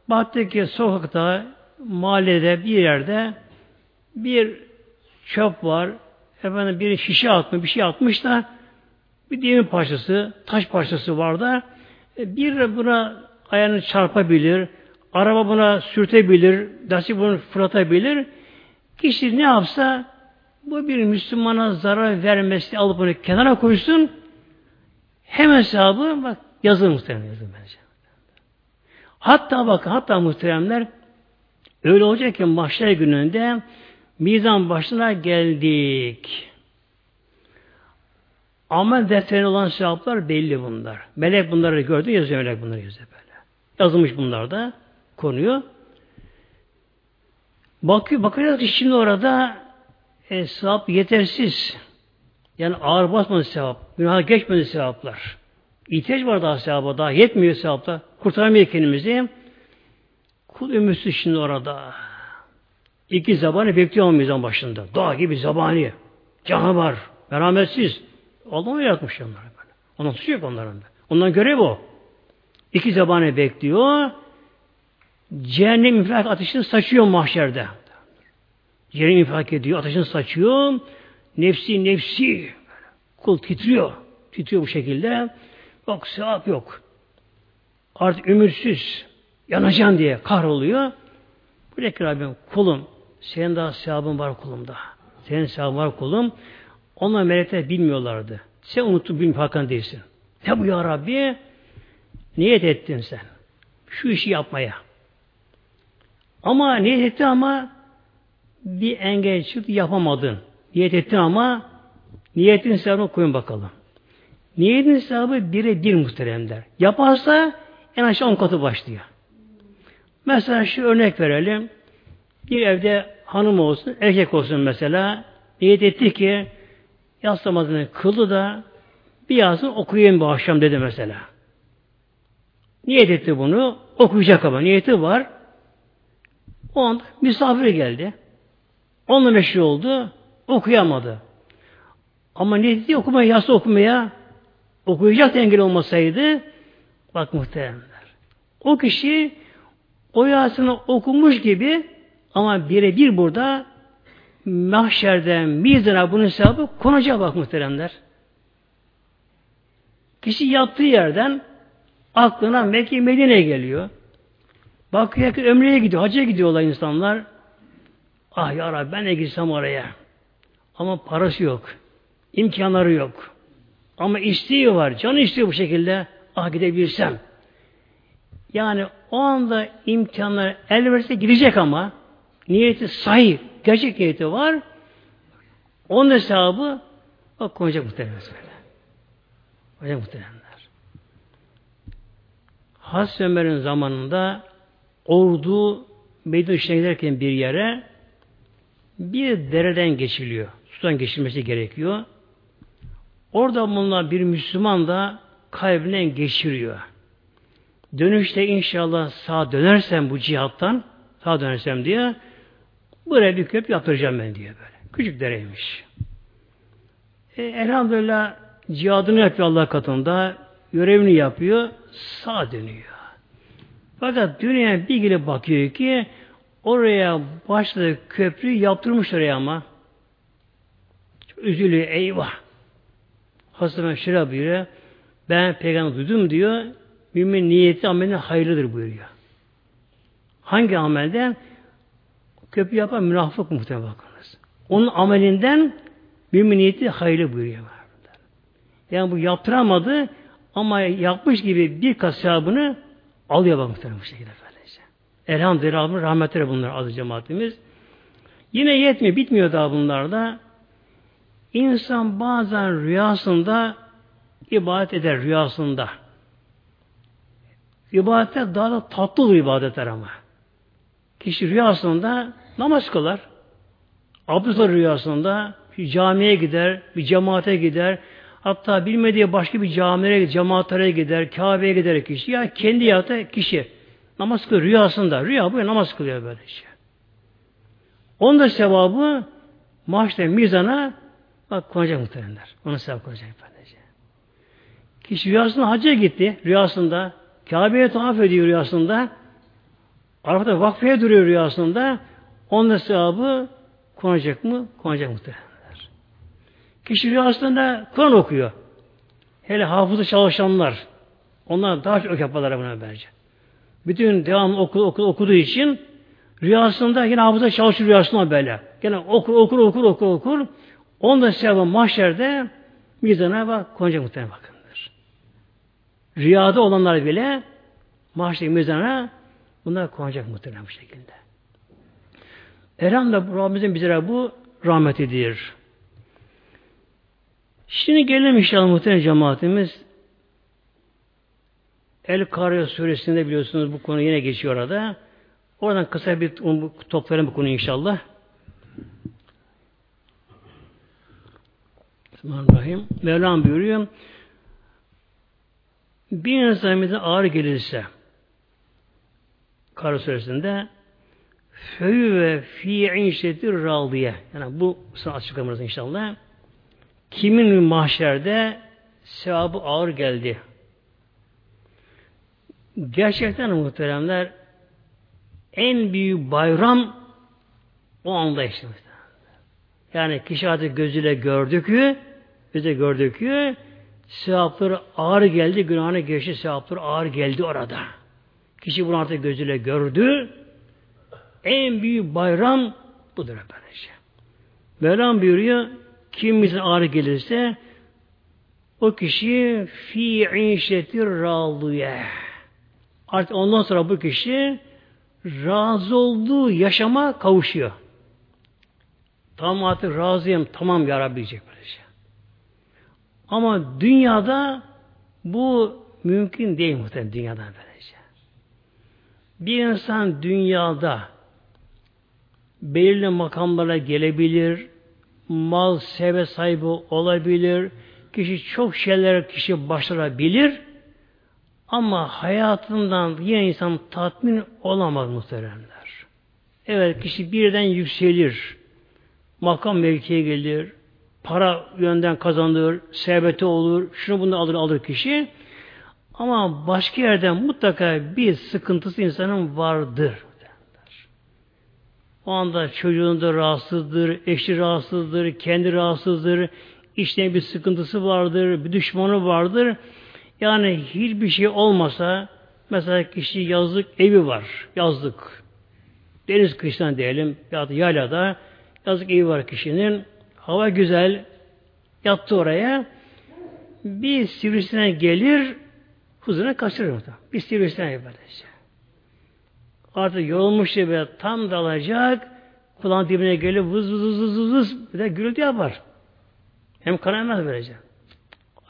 baktık ki sokakta mahallede bir yerde bir çöp var. Efendim bir şişe atmış bir şey atmış da bir demir parçası taş parçası var da e, bir buna ayağını çarpabilir araba buna sürtebilir dasi bunu fırlatabilir. Kişi ne yapsa bu bir Müslümana zarar vermesi alıp bunu kenara koysun hemen hesabı bak yazılı muhtemelen yazılı bence. Hatta bak hatta muhteremler öyle olacak ki mahşer gününde mizan başına geldik. Amel defterine olan sevaplar belli bunlar. Melek bunları gördü, yazıyor melek bunları yazıyor böyle. Yazılmış bunlar da konuyu. Bakıyor, bakacağız ki şimdi orada e, sevap yetersiz. Yani ağır basmadı sevap. Günah geçmedi sevaplar. İhtiyaç var daha sevaba. Daha yetmiyor sevaplar. Kurtaramıyor kendimizi. Kul ümitsiz şimdi orada. İki zabanı bekliyor mizan başında. Dağ gibi zabani. Canavar. Merhametsiz. Allah mı yaratmış onları böyle. Onun suçu yok onların da. Ondan görev o. İki zabanı bekliyor. Cehennem infilak ateşini saçıyor mahşerde. Cehennem infilak ediyor. Ateşini saçıyor. Nefsi nefsi. Kul titriyor. Titriyor bu şekilde. Yok sevap yok. Artık ümitsiz. Yanacaksın diye kahroluyor. Ki Rabbim kulum. Senin daha sevabın var kulumda. Senin sevabın var kulum. Onlar melekler bilmiyorlardı. Sen unuttun bilmiyor farkında değilsin. Ne bu ya Rabbi? Niyet ettin sen. Şu işi yapmaya. Ama niyet ettin ama bir engel çıktı yapamadın. Niyet ettin ama niyetin sevabını koyun bakalım. Niyetin sevabı bire bir muhteremler. Yaparsa en aşağı on katı başlıyor. Mesela şu örnek verelim. Bir evde hanım olsun, erkek olsun mesela. Niyet etti ki yas namazını kıldı da bir yazın okuyayım bu akşam dedi mesela. Niyet etti bunu. Okuyacak ama niyeti var. O anda misafir geldi. Onunla meşhur oldu. Okuyamadı. Ama niyeti okumaya, yasa okumaya okuyacak engel olmasaydı bak muhteremler. O kişi o yasını okumuş gibi ama birebir burada mahşerden mizana bunun hesabı konacak bak muhteremler. Kişi yattığı yerden Aklına Mekke Medine geliyor. Bakıyor ki ömreye gidiyor, hacca gidiyorlar insanlar. Ah ya Rabbi ben de gitsem oraya. Ama parası yok. imkanları yok. Ama isteği var. Canı istiyor bu şekilde. Ah gidebilsem. Yani o anda imkanlar el verse gidecek ama niyeti sahih, gerçek niyeti var. Onun hesabı bak konacak muhtemelen. Konacak muhtemelenler. Has Ömer'in zamanında ordu Medine giderken bir yere bir dereden geçiliyor. Sudan geçilmesi gerekiyor. Orada bulunan bir Müslüman da kalbinden geçiriyor. Dönüşte inşallah sağ dönersem bu cihattan, sağ dönersem diye buraya bir köp yaptıracağım ben diye böyle. Küçük dereymiş. E, elhamdülillah cihadını yapıyor Allah katında, görevini yapıyor, sağ dönüyor. Fakat dünya bir gelip bakıyor ki oraya başladı köprü yaptırmış oraya ama. Üzülüyor eyvah. Hazreti Şira buyuruyor. Ben peygamber duydum diyor. Mümin niyeti amelin hayırlıdır buyuruyor. Hangi amelden? Köprü yapan münafık muhtemelen bakınız. Onun amelinden mümin niyeti hayırlı buyuruyor. Yani bu yaptıramadı ama yapmış gibi bir kasabını alıyor bak muhtemelen bu şekilde. Elhamdülillah Rabbim rahmetleri bunlar adı cemaatimiz. Yine yetmiyor, bitmiyor daha bunlarda. İnsan bazen rüyasında ibadet eder rüyasında. İbadetler daha da tatlı olur ibadetler ama. Kişi rüyasında namaz kılar. Abdest rüyasında bir camiye gider, bir cemaate gider. Hatta bilmediği başka bir camilere, cemaatlere gider, Kabe'ye gider kişi. Ya kendi yata kişi. Namaz kılıyor rüyasında. Rüya bu namaz kılıyor böyle şey. Onun da sevabı maaşta mizana bak konacak muhtemelenler. Onun sevabı konacak böylece. Kişi rüyasında hacca gitti. Rüyasında. Kabe'ye tuhaf ediyor rüyasında. Arafat'ta vakfeye duruyor rüyasında. Onun da sevabı konacak mı? Konacak muhtemelenler. Kişi rüyasında Kur'an okuyor. Hele hafızı çalışanlar. Onlar daha çok yaparlar buna bence. Bütün devam oku, oku, okuduğu için rüyasında yine hafıza çalışır rüyasında böyle. Gene okur okur okur okur okur. Onda sevabı mahşerde mizana bak konacak muhtemelen bakındır. Rüyada olanlar bile mahşerde mizana bunlar konacak muhtemelen bu şekilde. Elhamdülillah Rabbimizin bize bu rahmetidir. Şimdi gelelim inşallah muhtemelen cemaatimiz El Kariye suresinde biliyorsunuz bu konu yine geçiyor orada. Oradan kısa bir toplayalım bu konu inşallah. Bismillahirrahmanirrahim. Mevlam buyuruyor. Bir insanımıza ağır gelirse Kara suresinde föyü ve fi inşetir radiye. Yani bu sana açıklamamız inşallah. Kimin mahşerde sevabı ağır geldi. Gerçekten muhteremler en büyük bayram o anda işte. Yani kişi artık gözüyle gördük ki bize gördük ki sevapları ağır geldi, günahına geçti, sevapları ağır geldi orada. Kişi bunu artık gözüyle gördü. En büyük bayram budur böylece. Mevlam buyuruyor, kimimizin ağır gelirse o kişi fi inşetir râlıye. Artık ondan sonra bu kişi razı olduğu yaşama kavuşuyor. Tamam artık razıyım, tamam ya Rabbi diyecek böylece. Şey. Ama dünyada bu mümkün değil muhtemelen dünyada böylece. Şey. Bir insan dünyada belirli makamlara gelebilir, mal, seve sahibi olabilir, kişi çok şeyler kişi başarabilir, ama hayatından yine insan tatmin olamaz muhteremler. Evet kişi birden yükselir. Makam mevkiye gelir. Para yönden kazanır. Serveti olur. Şunu bunu alır alır kişi. Ama başka yerden mutlaka bir sıkıntısı insanın vardır. O anda çocuğunda rahatsızdır, eşi rahatsızdır, kendi rahatsızdır, işte bir sıkıntısı vardır, bir düşmanı vardır. Yani hiçbir şey olmasa mesela kişi yazlık evi var. Yazlık. Deniz kıştan diyelim ya da yaylada yazlık evi var kişinin. Hava güzel. Yattı oraya. Bir sivrisinek gelir huzuruna kaçırır. Bir sivrisinek böylece. Artık yorulmuş gibi tam dalacak kulağın dibine gelir vız vız vız vız vız, vız bir de gürültü yapar. Hem kanamaz böylece.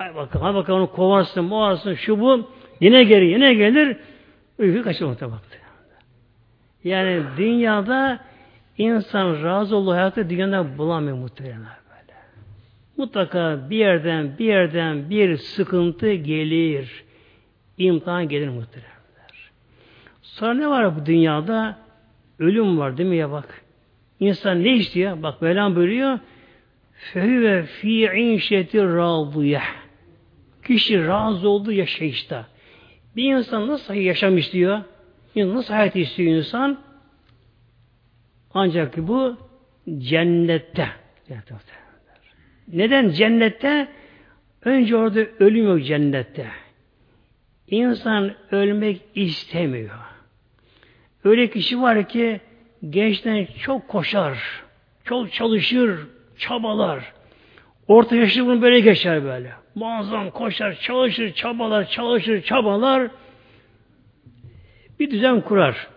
Ay bakalım, hadi bakalım onu kovarsın, boğarsın, şu bu. Yine geri, yine gelir. Uyku kaçır muhtemelen. Yani dünyada insan razı olduğu hayatı dünyada bulamıyor muhtemelen böyle. Mutlaka bir yerden bir yerden bir sıkıntı gelir. İmtihan gelir muhtemelen. Sonra ne var bu dünyada? Ölüm var değil mi ya bak. İnsan ne istiyor? Bak Mevlam buyuruyor. Fehüve fi inşeti radiyeh. Kişi razı olduğu yaşayışta. Bir insan nasıl yaşam istiyor? Nasıl hayat istiyor insan? Ancak bu cennette. Neden cennette? Önce orada ölüm yok cennette. İnsan ölmek istemiyor. Öyle kişi var ki gençten çok koşar, çok çalışır, çabalar. Orta yaşlı bunu böyle geçer böyle. Muazzam koşar, çalışır, çabalar, çalışır, çabalar. Bir düzen kurar.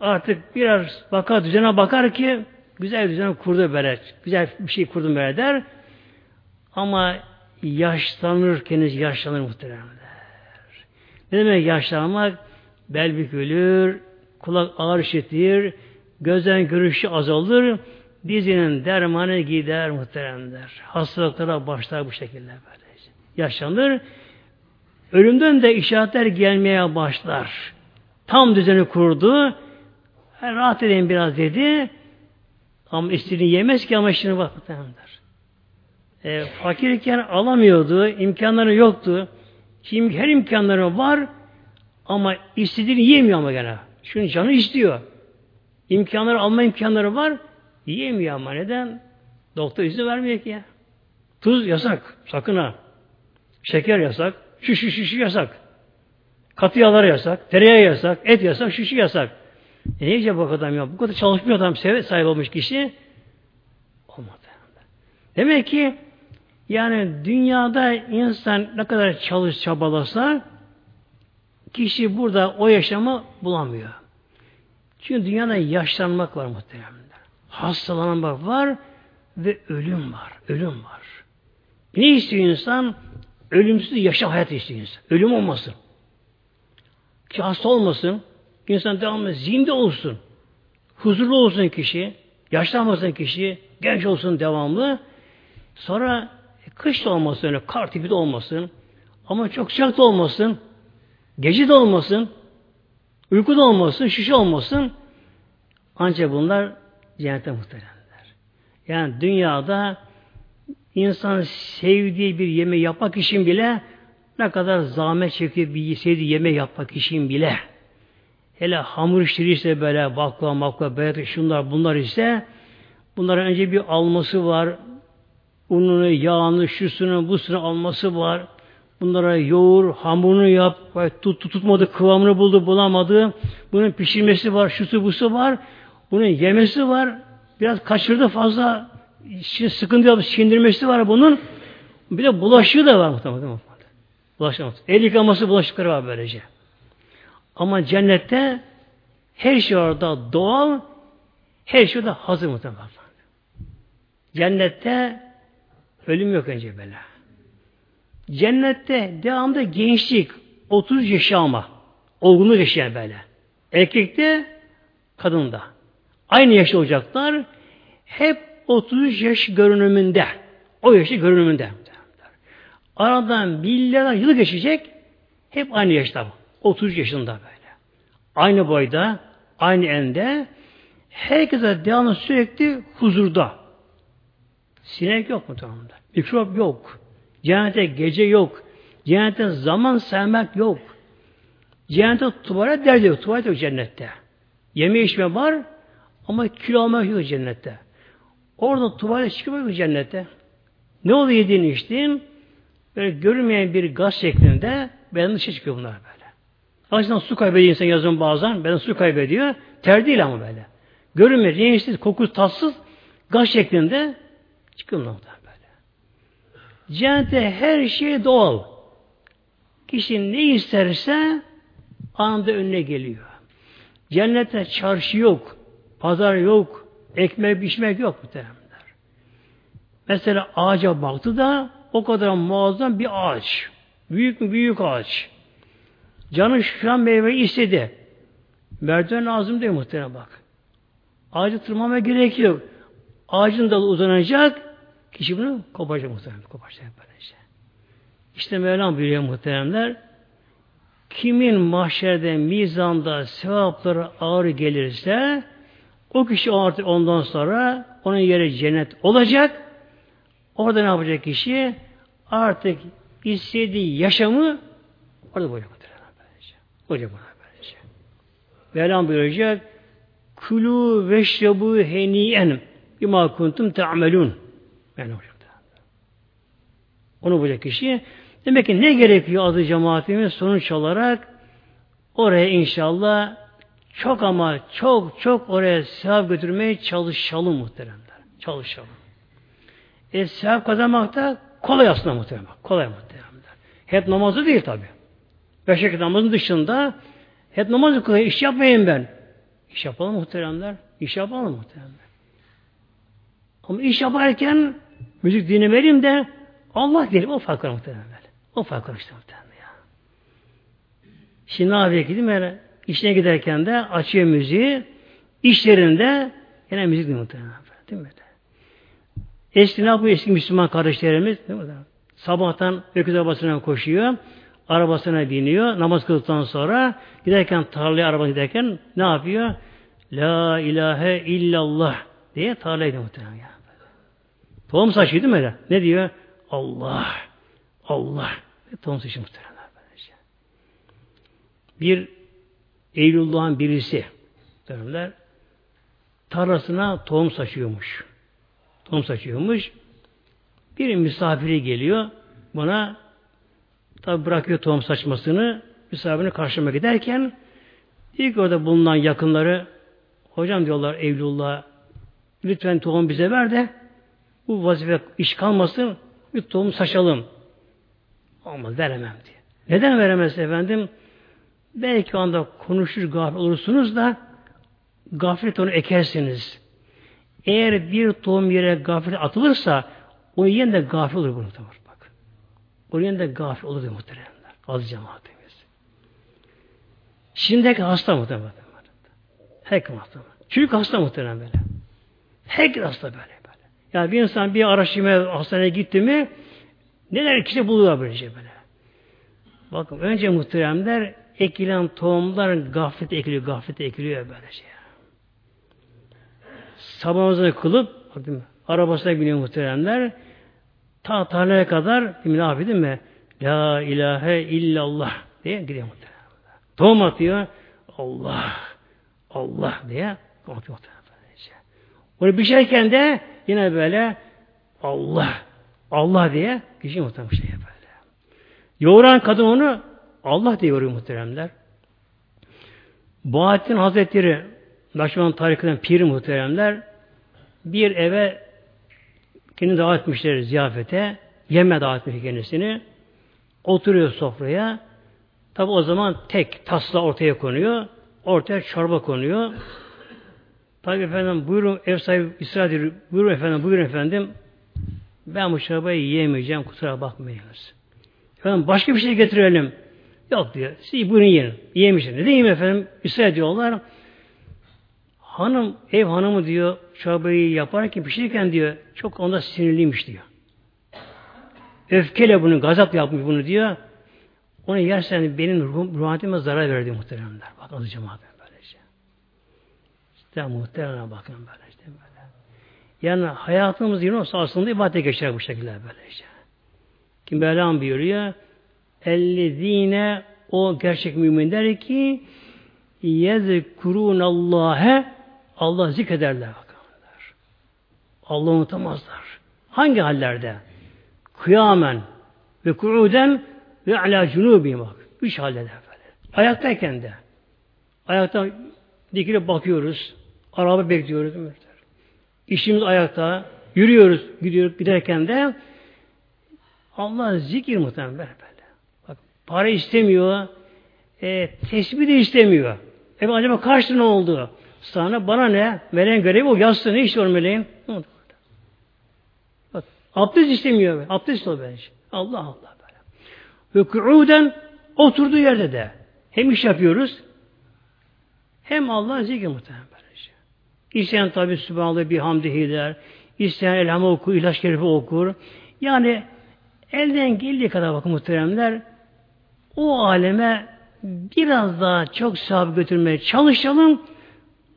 Artık biraz bakar, düzene bakar ki güzel bir düzen kurdu böyle. Güzel bir şey kurdum böyle der. Ama yaşlanırken yaşlanır muhtemelen. Ne demek yaşlanmak? Bel bükülür, kulak ağır işitir, gözden görüşü azalır, dizinin dermanı gider muhteremler. Hastalıklara başlar bu şekilde böyle. Yaşanır. Ölümden de işaretler gelmeye başlar. Tam düzeni kurdu. rahat edeyim biraz dedi. Ama istediğini yemez ki ama şimdi bak muhtemelenler. E, fakirken alamıyordu, imkanları yoktu. Şimdi her imkanları var ama istediğini yemiyor ama gene. Şunu canı istiyor. İmkanları alma imkanları var. Yiyemiyor ama neden? Doktor izin vermiyor ki ya. Tuz yasak. Sakın ha. Şeker yasak. Şu şu şu, şu yasak. Katı yağlar yasak. Tereyağı yasak. Et yasak. Şu şu yasak. E ne yiyecek bu adam ya? Bu kadar çalışmıyor adam. Seve sahip olmuş kişi. Olmadı. Demek ki yani dünyada insan ne kadar çalış çabalasa kişi burada o yaşamı bulamıyor. Çünkü dünyada yaşlanmak var muhtemelen. Hastalanmak var ve ölüm var. Ölüm var. Ne istiyor insan? Ölümsüz yaşam hayat istiyor insan. Ölüm olmasın. Ki hasta olmasın. İnsan devamlı zinde olsun. Huzurlu olsun kişi. Yaşlanmasın kişi. Genç olsun devamlı. Sonra kış da olmasın öyle. Kar tipi de olmasın. Ama çok sıcak da olmasın. Gece de olmasın. Uyku da olmasın. Şişe olmasın. Ancak bunlar cennete muhteremler. Yani dünyada insan sevdiği bir yemeği yapmak için bile ne kadar zahmet çekip bir sevdiği yemeği yapmak için bile hele hamur işleri ise böyle bakla makla beyat şunlar bunlar ise bunların önce bir alması var ununu, yağını, şusunu, busunu alması var. Bunlara yoğur, hamurunu yap, tut, tut, tutmadı, kıvamını buldu, bulamadı. Bunun pişirmesi var, şusu busu var. Bunun yemesi var. Biraz kaçırdı fazla sıkıntı yapıp sindirmesi var bunun. Bir de bulaşığı da var muhtemelen. Bulaşığı El yıkaması bulaşıkları var böylece. Ama cennette her şey orada doğal, her şey orada hazır muhtemelen. Cennette ölüm yok önce böyle. Cennette devamlı gençlik, 30 yaşama, olgunluk yaşayan böyle. Erkekte, kadında. Aynı yaşta olacaklar. Hep 33 yaş görünümünde. O yaşı görünümünde. Aradan milyarlar yıl geçecek. Hep aynı yaşta. 30 yaşında böyle. Aynı boyda, aynı ende. Herkese devamlı sürekli huzurda. Sinek yok mu tamamda? Mikrop yok. Cennette gece yok. Cennette zaman sevmek yok. Cennette tuvalet derdi yok. Tuvalet yok cennette. Yeme içme var ama kilo yok cennette. Orada tuvalet çıkıyor cennette. Ne oluyor yediğin içtiğin? böyle görünmeyen bir gaz şeklinde beden dışı çıkıyor bunlar böyle. Açıdan su kaybediyor insan yazın bazen. Beden su kaybediyor. Ter değil ama böyle. Görünmüyor. Renksiz, kokusu tatsız gaz şeklinde çıkıyor bunlar böyle. Cennette her şey doğal. Kişi ne isterse anında önüne geliyor. Cennette çarşı yok, pazar yok, ekmek pişmek yok muhteremler. Mesela ağaca baktı da o kadar muazzam bir ağaç. Büyük mü büyük ağaç. Canı şu an meyveyi istedi. Merdiven lazım değil muhtemelen bak. Ağacı tırmama gerek yok. Ağacın dalı uzanacak. Kişi bunu koparacak muhtemelen. Koparacak böylece. İşte Mevlam buyuruyor muhteremler. Kimin mahşerde, mizanda sevapları ağır gelirse o kişi artık ondan sonra onun yeri cennet olacak. Orada ne yapacak kişi? Artık istediği yaşamı orada bulacak. Olacak bana böylece. Mevlam buyuracak Kulu veşrebu heniyen bima kuntum te'amelun. Yani olacak. Onu bulacak kişi. Demek ki ne gerekiyor adı cemaatimiz sonuç olarak oraya inşallah çok ama çok çok oraya sevap götürmeye çalışalım muhteremler. Çalışalım. E sevap kazanmak da kolay aslında muhteremler. Kolay muhteremler. Hep namazı değil tabi. Beş vakit namazın dışında hep namazı kılıyor. İş yapmayayım ben. İş yapalım muhteremler. İş yapalım muhteremler. Ama iş yaparken müzik dinlemeliyim de Allah diyelim. O fark var muhteremler. O fark var işte muhteremler ya. Şimdi ne yapıyor ki değil? İşine giderken de açıyor müziği. İşlerinde yine müzik dinliyor muhteremler. Değil mi? Eski ne yapıyor eski Müslüman kardeşlerimiz? Değil mi? Sabahtan öküz arabasına koşuyor. Arabasına biniyor. Namaz kıldıktan sonra giderken tarlaya araba giderken ne yapıyor? La ilahe illallah diye tarlaya gidiyor muhtemelen ya. Tohum saçıyor değil mi öyle? Ne diyor? Allah. Allah. Tohum saçıyor muhtemelen. Bir Eylüllah'ın birisi derler tarlasına tohum saçıyormuş. Tohum saçıyormuş. Bir misafiri geliyor. Buna tabi bırakıyor tohum saçmasını. Misafirini karşıma giderken ilk orada bulunan yakınları hocam diyorlar Evlullah lütfen tohum bize ver de bu vazife iş kalmasın bir tohum saçalım. Olmaz veremem diye. Neden veremez efendim? Belki anda konuşur gafil olursunuz da gaflet onu ekersiniz. Eğer bir tohum yere gafil atılırsa o yiyen de gafil olur bunu tamam bak. O yiyen de gafil olur diyor muhteremler. Az cemaatimiz. Şimdiki hasta muhtemelen. Herkes hasta. Çünkü hasta muhtemelen böyle. Herkes hasta böyle böyle. Yani bir insan bir araştırmaya hastaneye gitti mi neler kişi buluyor böylece böyle. Bakın önce muhteremler ekilen tohumlar gaflet ekiliyor, gaflet ekiliyor böylece. Sabahımızı kılıp bakın, arabasına biniyor muhteremler ta tarlaya kadar ne yapıyor değil mi? La ilahe illallah diye gidiyor muhteremler. Tohum atıyor. Allah Allah diye atıyor böylece. Onu biçerken de yine böyle Allah Allah diye kişi muhtemelen şey böyle. Yoğuran kadın onu Allah diye yoruyor muhteremler. Bahattin Hazretleri Nakşivan tarihinden piri muhteremler bir eve kendini davet etmişler ziyafete. Yeme davet etmiş kendisini. Oturuyor sofraya. Tabi o zaman tek tasla ortaya konuyor. Ortaya çorba konuyor. Tabi efendim buyurun ev sahibi ısrar. Buyurun efendim buyurun efendim. Ben bu çorbayı yiyemeyeceğim kusura bakmayınız. Efendim başka bir şey getirelim. Yok diyor. Siz buyurun yiyin. Yiyemişsin. Ne diyeyim efendim? Israr ediyorlar. Hanım, ev hanımı diyor çorbayı yaparken pişirirken diyor çok onda sinirliymiş diyor. Öfkeyle bunu, gazap yapmış bunu diyor. Onu yersen benim ruh, ruhatime zarar verdi muhteremler. Bak adı cemaat böylece. İşte muhteremler bakın böyle işte böyle. Yani hayatımız yine olsa aslında ibadete geçer bu şekilde böylece. Kim Mevlam buyuruyor ellezine o gerçek müminler ki yezkurunallâhe Allah zikrederler bakanlar. Allah unutamazlar. Hangi hallerde? Kıyamen Ve ku'uden ve ala cunubi bak. Üç halde de böyle. Ayaktayken de. Ayakta dikilip bakıyoruz. Araba bekliyoruz. İşimiz ayakta. Yürüyoruz. Gidiyoruz. Giderken de Allah zikir muhtemelen para istemiyor. E, tesbih de istemiyor. E acaba kaç ne oldu? Sana bana ne? Meleğin görevi o yazsın. Ne iş var meleğin? Bak, abdest istemiyor. Abdest o bence. Allah Allah böyle. Ve ku'uden oturduğu yerde de hem iş yapıyoruz hem Allah zikir muhtemelen böylece. İsteyen tabi Sübhanallah bir hamdihi der. İsteyen elhamı okur, ilaç şerifi okur. Yani elden geldiği kadar bakın muhteremler o aleme biraz daha çok sevap götürmeye çalışalım.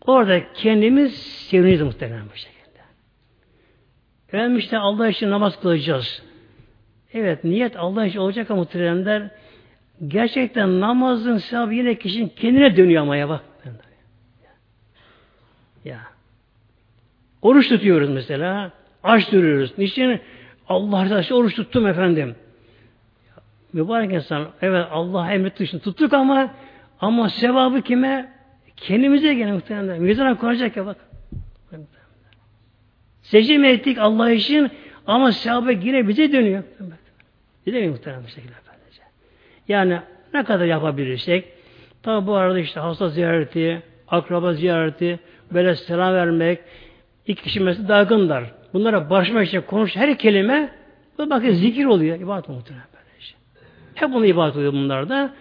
Orada kendimiz seviniz muhtemelen bu şekilde. Efendim işte Allah için namaz kılacağız. Evet niyet Allah için olacak ama muhteremler gerçekten namazın sevabı yine kişinin kendine dönüyor ama ya bak. Ya. Oruç tutuyoruz mesela. Aç duruyoruz. Niçin? Allah razı oruç tuttum efendim. Mübarek insan. Evet Allah emretti için tuttuk ama ama sevabı kime? Kendimize gene muhtemelen. Mizana konacak ya bak. Secde ettik Allah için ama sevabı yine bize dönüyor. Bize mi muhtemelen bu şekilde efendice. Yani ne kadar yapabilirsek tabi bu arada işte hasta ziyareti, akraba ziyareti, böyle selam vermek, iki kişi mesela dargınlar. Bunlara barışmak için konuş her kelime bu bakın zikir oluyor. ibadet muhtemelen. Hep bunu ibadet oluyor bunlarda.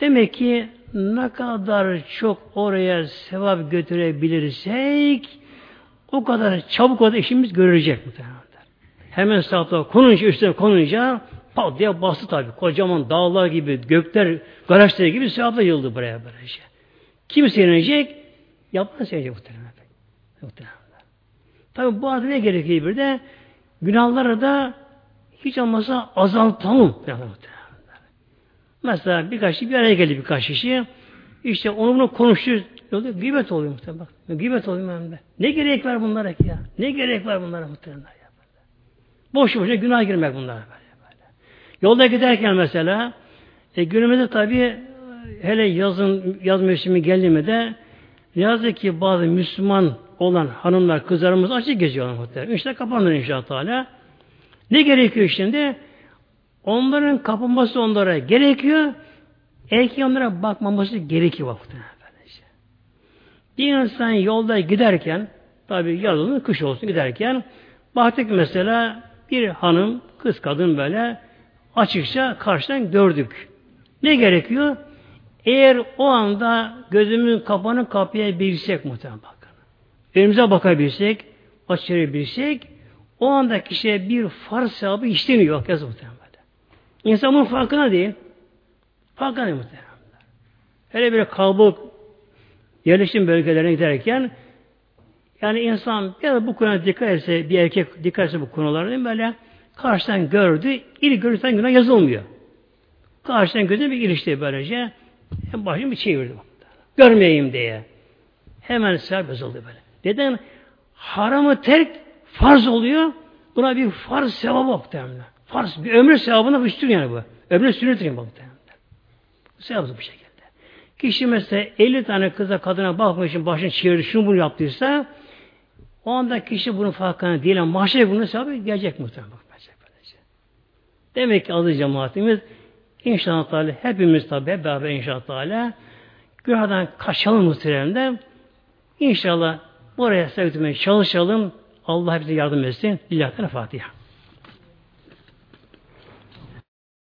Demek ki ne kadar çok oraya sevap götürebilirsek o kadar çabuk o işimiz görecek muhtemelen. Hemen sahada konunca, üstüne konunca pat diye bastı tabi. Kocaman dağlar gibi, gökler, galaksiler gibi sevapla yıldı buraya böylece. Kim sevinecek? Yapan sevinecek muhtemelen. muhtemelen. Tabi bu arada ne gerekiyor bir de? Günahları da hiç olmazsa azaltalım. Muhtemelen. Mesela birkaç kişi bir araya geldi birkaç kişi. İşte onu bunu konuşuyor. Gıybet oluyor muhtemelen. Bak, gıybet oluyor de. Ne gerek var bunlara ki ya? Ne gerek var bunlara muhtemelen ya? Boş boşuna günah girmek bunlara. Yolda giderken mesela e, günümüzde tabi hele yazın yaz mevsimi geldi mi de yazık ki bazı Müslüman olan hanımlar, kızlarımız açık geziyorlar muhtemelen. İşte kapanır inşallah. Ne gerekiyor şimdi? Onların kapılması onlara gerekiyor. Erkeğin onlara bakmaması gerekiyor vakti. Bir insan yolda giderken tabi yaz olsun, kış olsun giderken baktık mesela bir hanım, kız kadın böyle açıkça karşıdan gördük. Ne gerekiyor? Eğer o anda gözümün kapanı kapıya bilsek muhtemelen bakın. Önümüze bakabilsek, açırabilsek o anda kişiye bir farz sevabı işlemiyor. Yaz muhtemelen. İnsan bunun farkına değil. Farkına değil muhtemelen. Hele bir kalabalık yerleşim bölgelerine giderken yani insan ya bu konuya dikkat etse, bir erkek dikkat etse bu konulara böyle karşıdan gördü, ilk görürsen günah yazılmıyor. Karşıdan gördü bir ilişti böylece. Hem başını bir çevirdi. Görmeyeyim diye. Hemen sevap yazıldı böyle. Neden? Haramı terk farz oluyor. Buna bir farz sevabı muhtemelen. Farz bir ömür sevabına üstün yani bu. Ömrü sünnettir yani bu. Sevabı bu şekilde. Kişi mesela 50 tane kıza kadına bakmak için başını çevirdi, şunu bunu yaptıysa o anda kişi bunun farkına değil ama mahşer bunun sevabı gelecek muhtemelen. Demek ki aziz cemaatimiz inşallah Teala hepimiz tabi hep beraber inşallah Teala günahdan kaçalım muhtemelen İnşallah buraya sevdirmeye çalışalım. Allah bize yardım etsin. Lillahi Fatiha.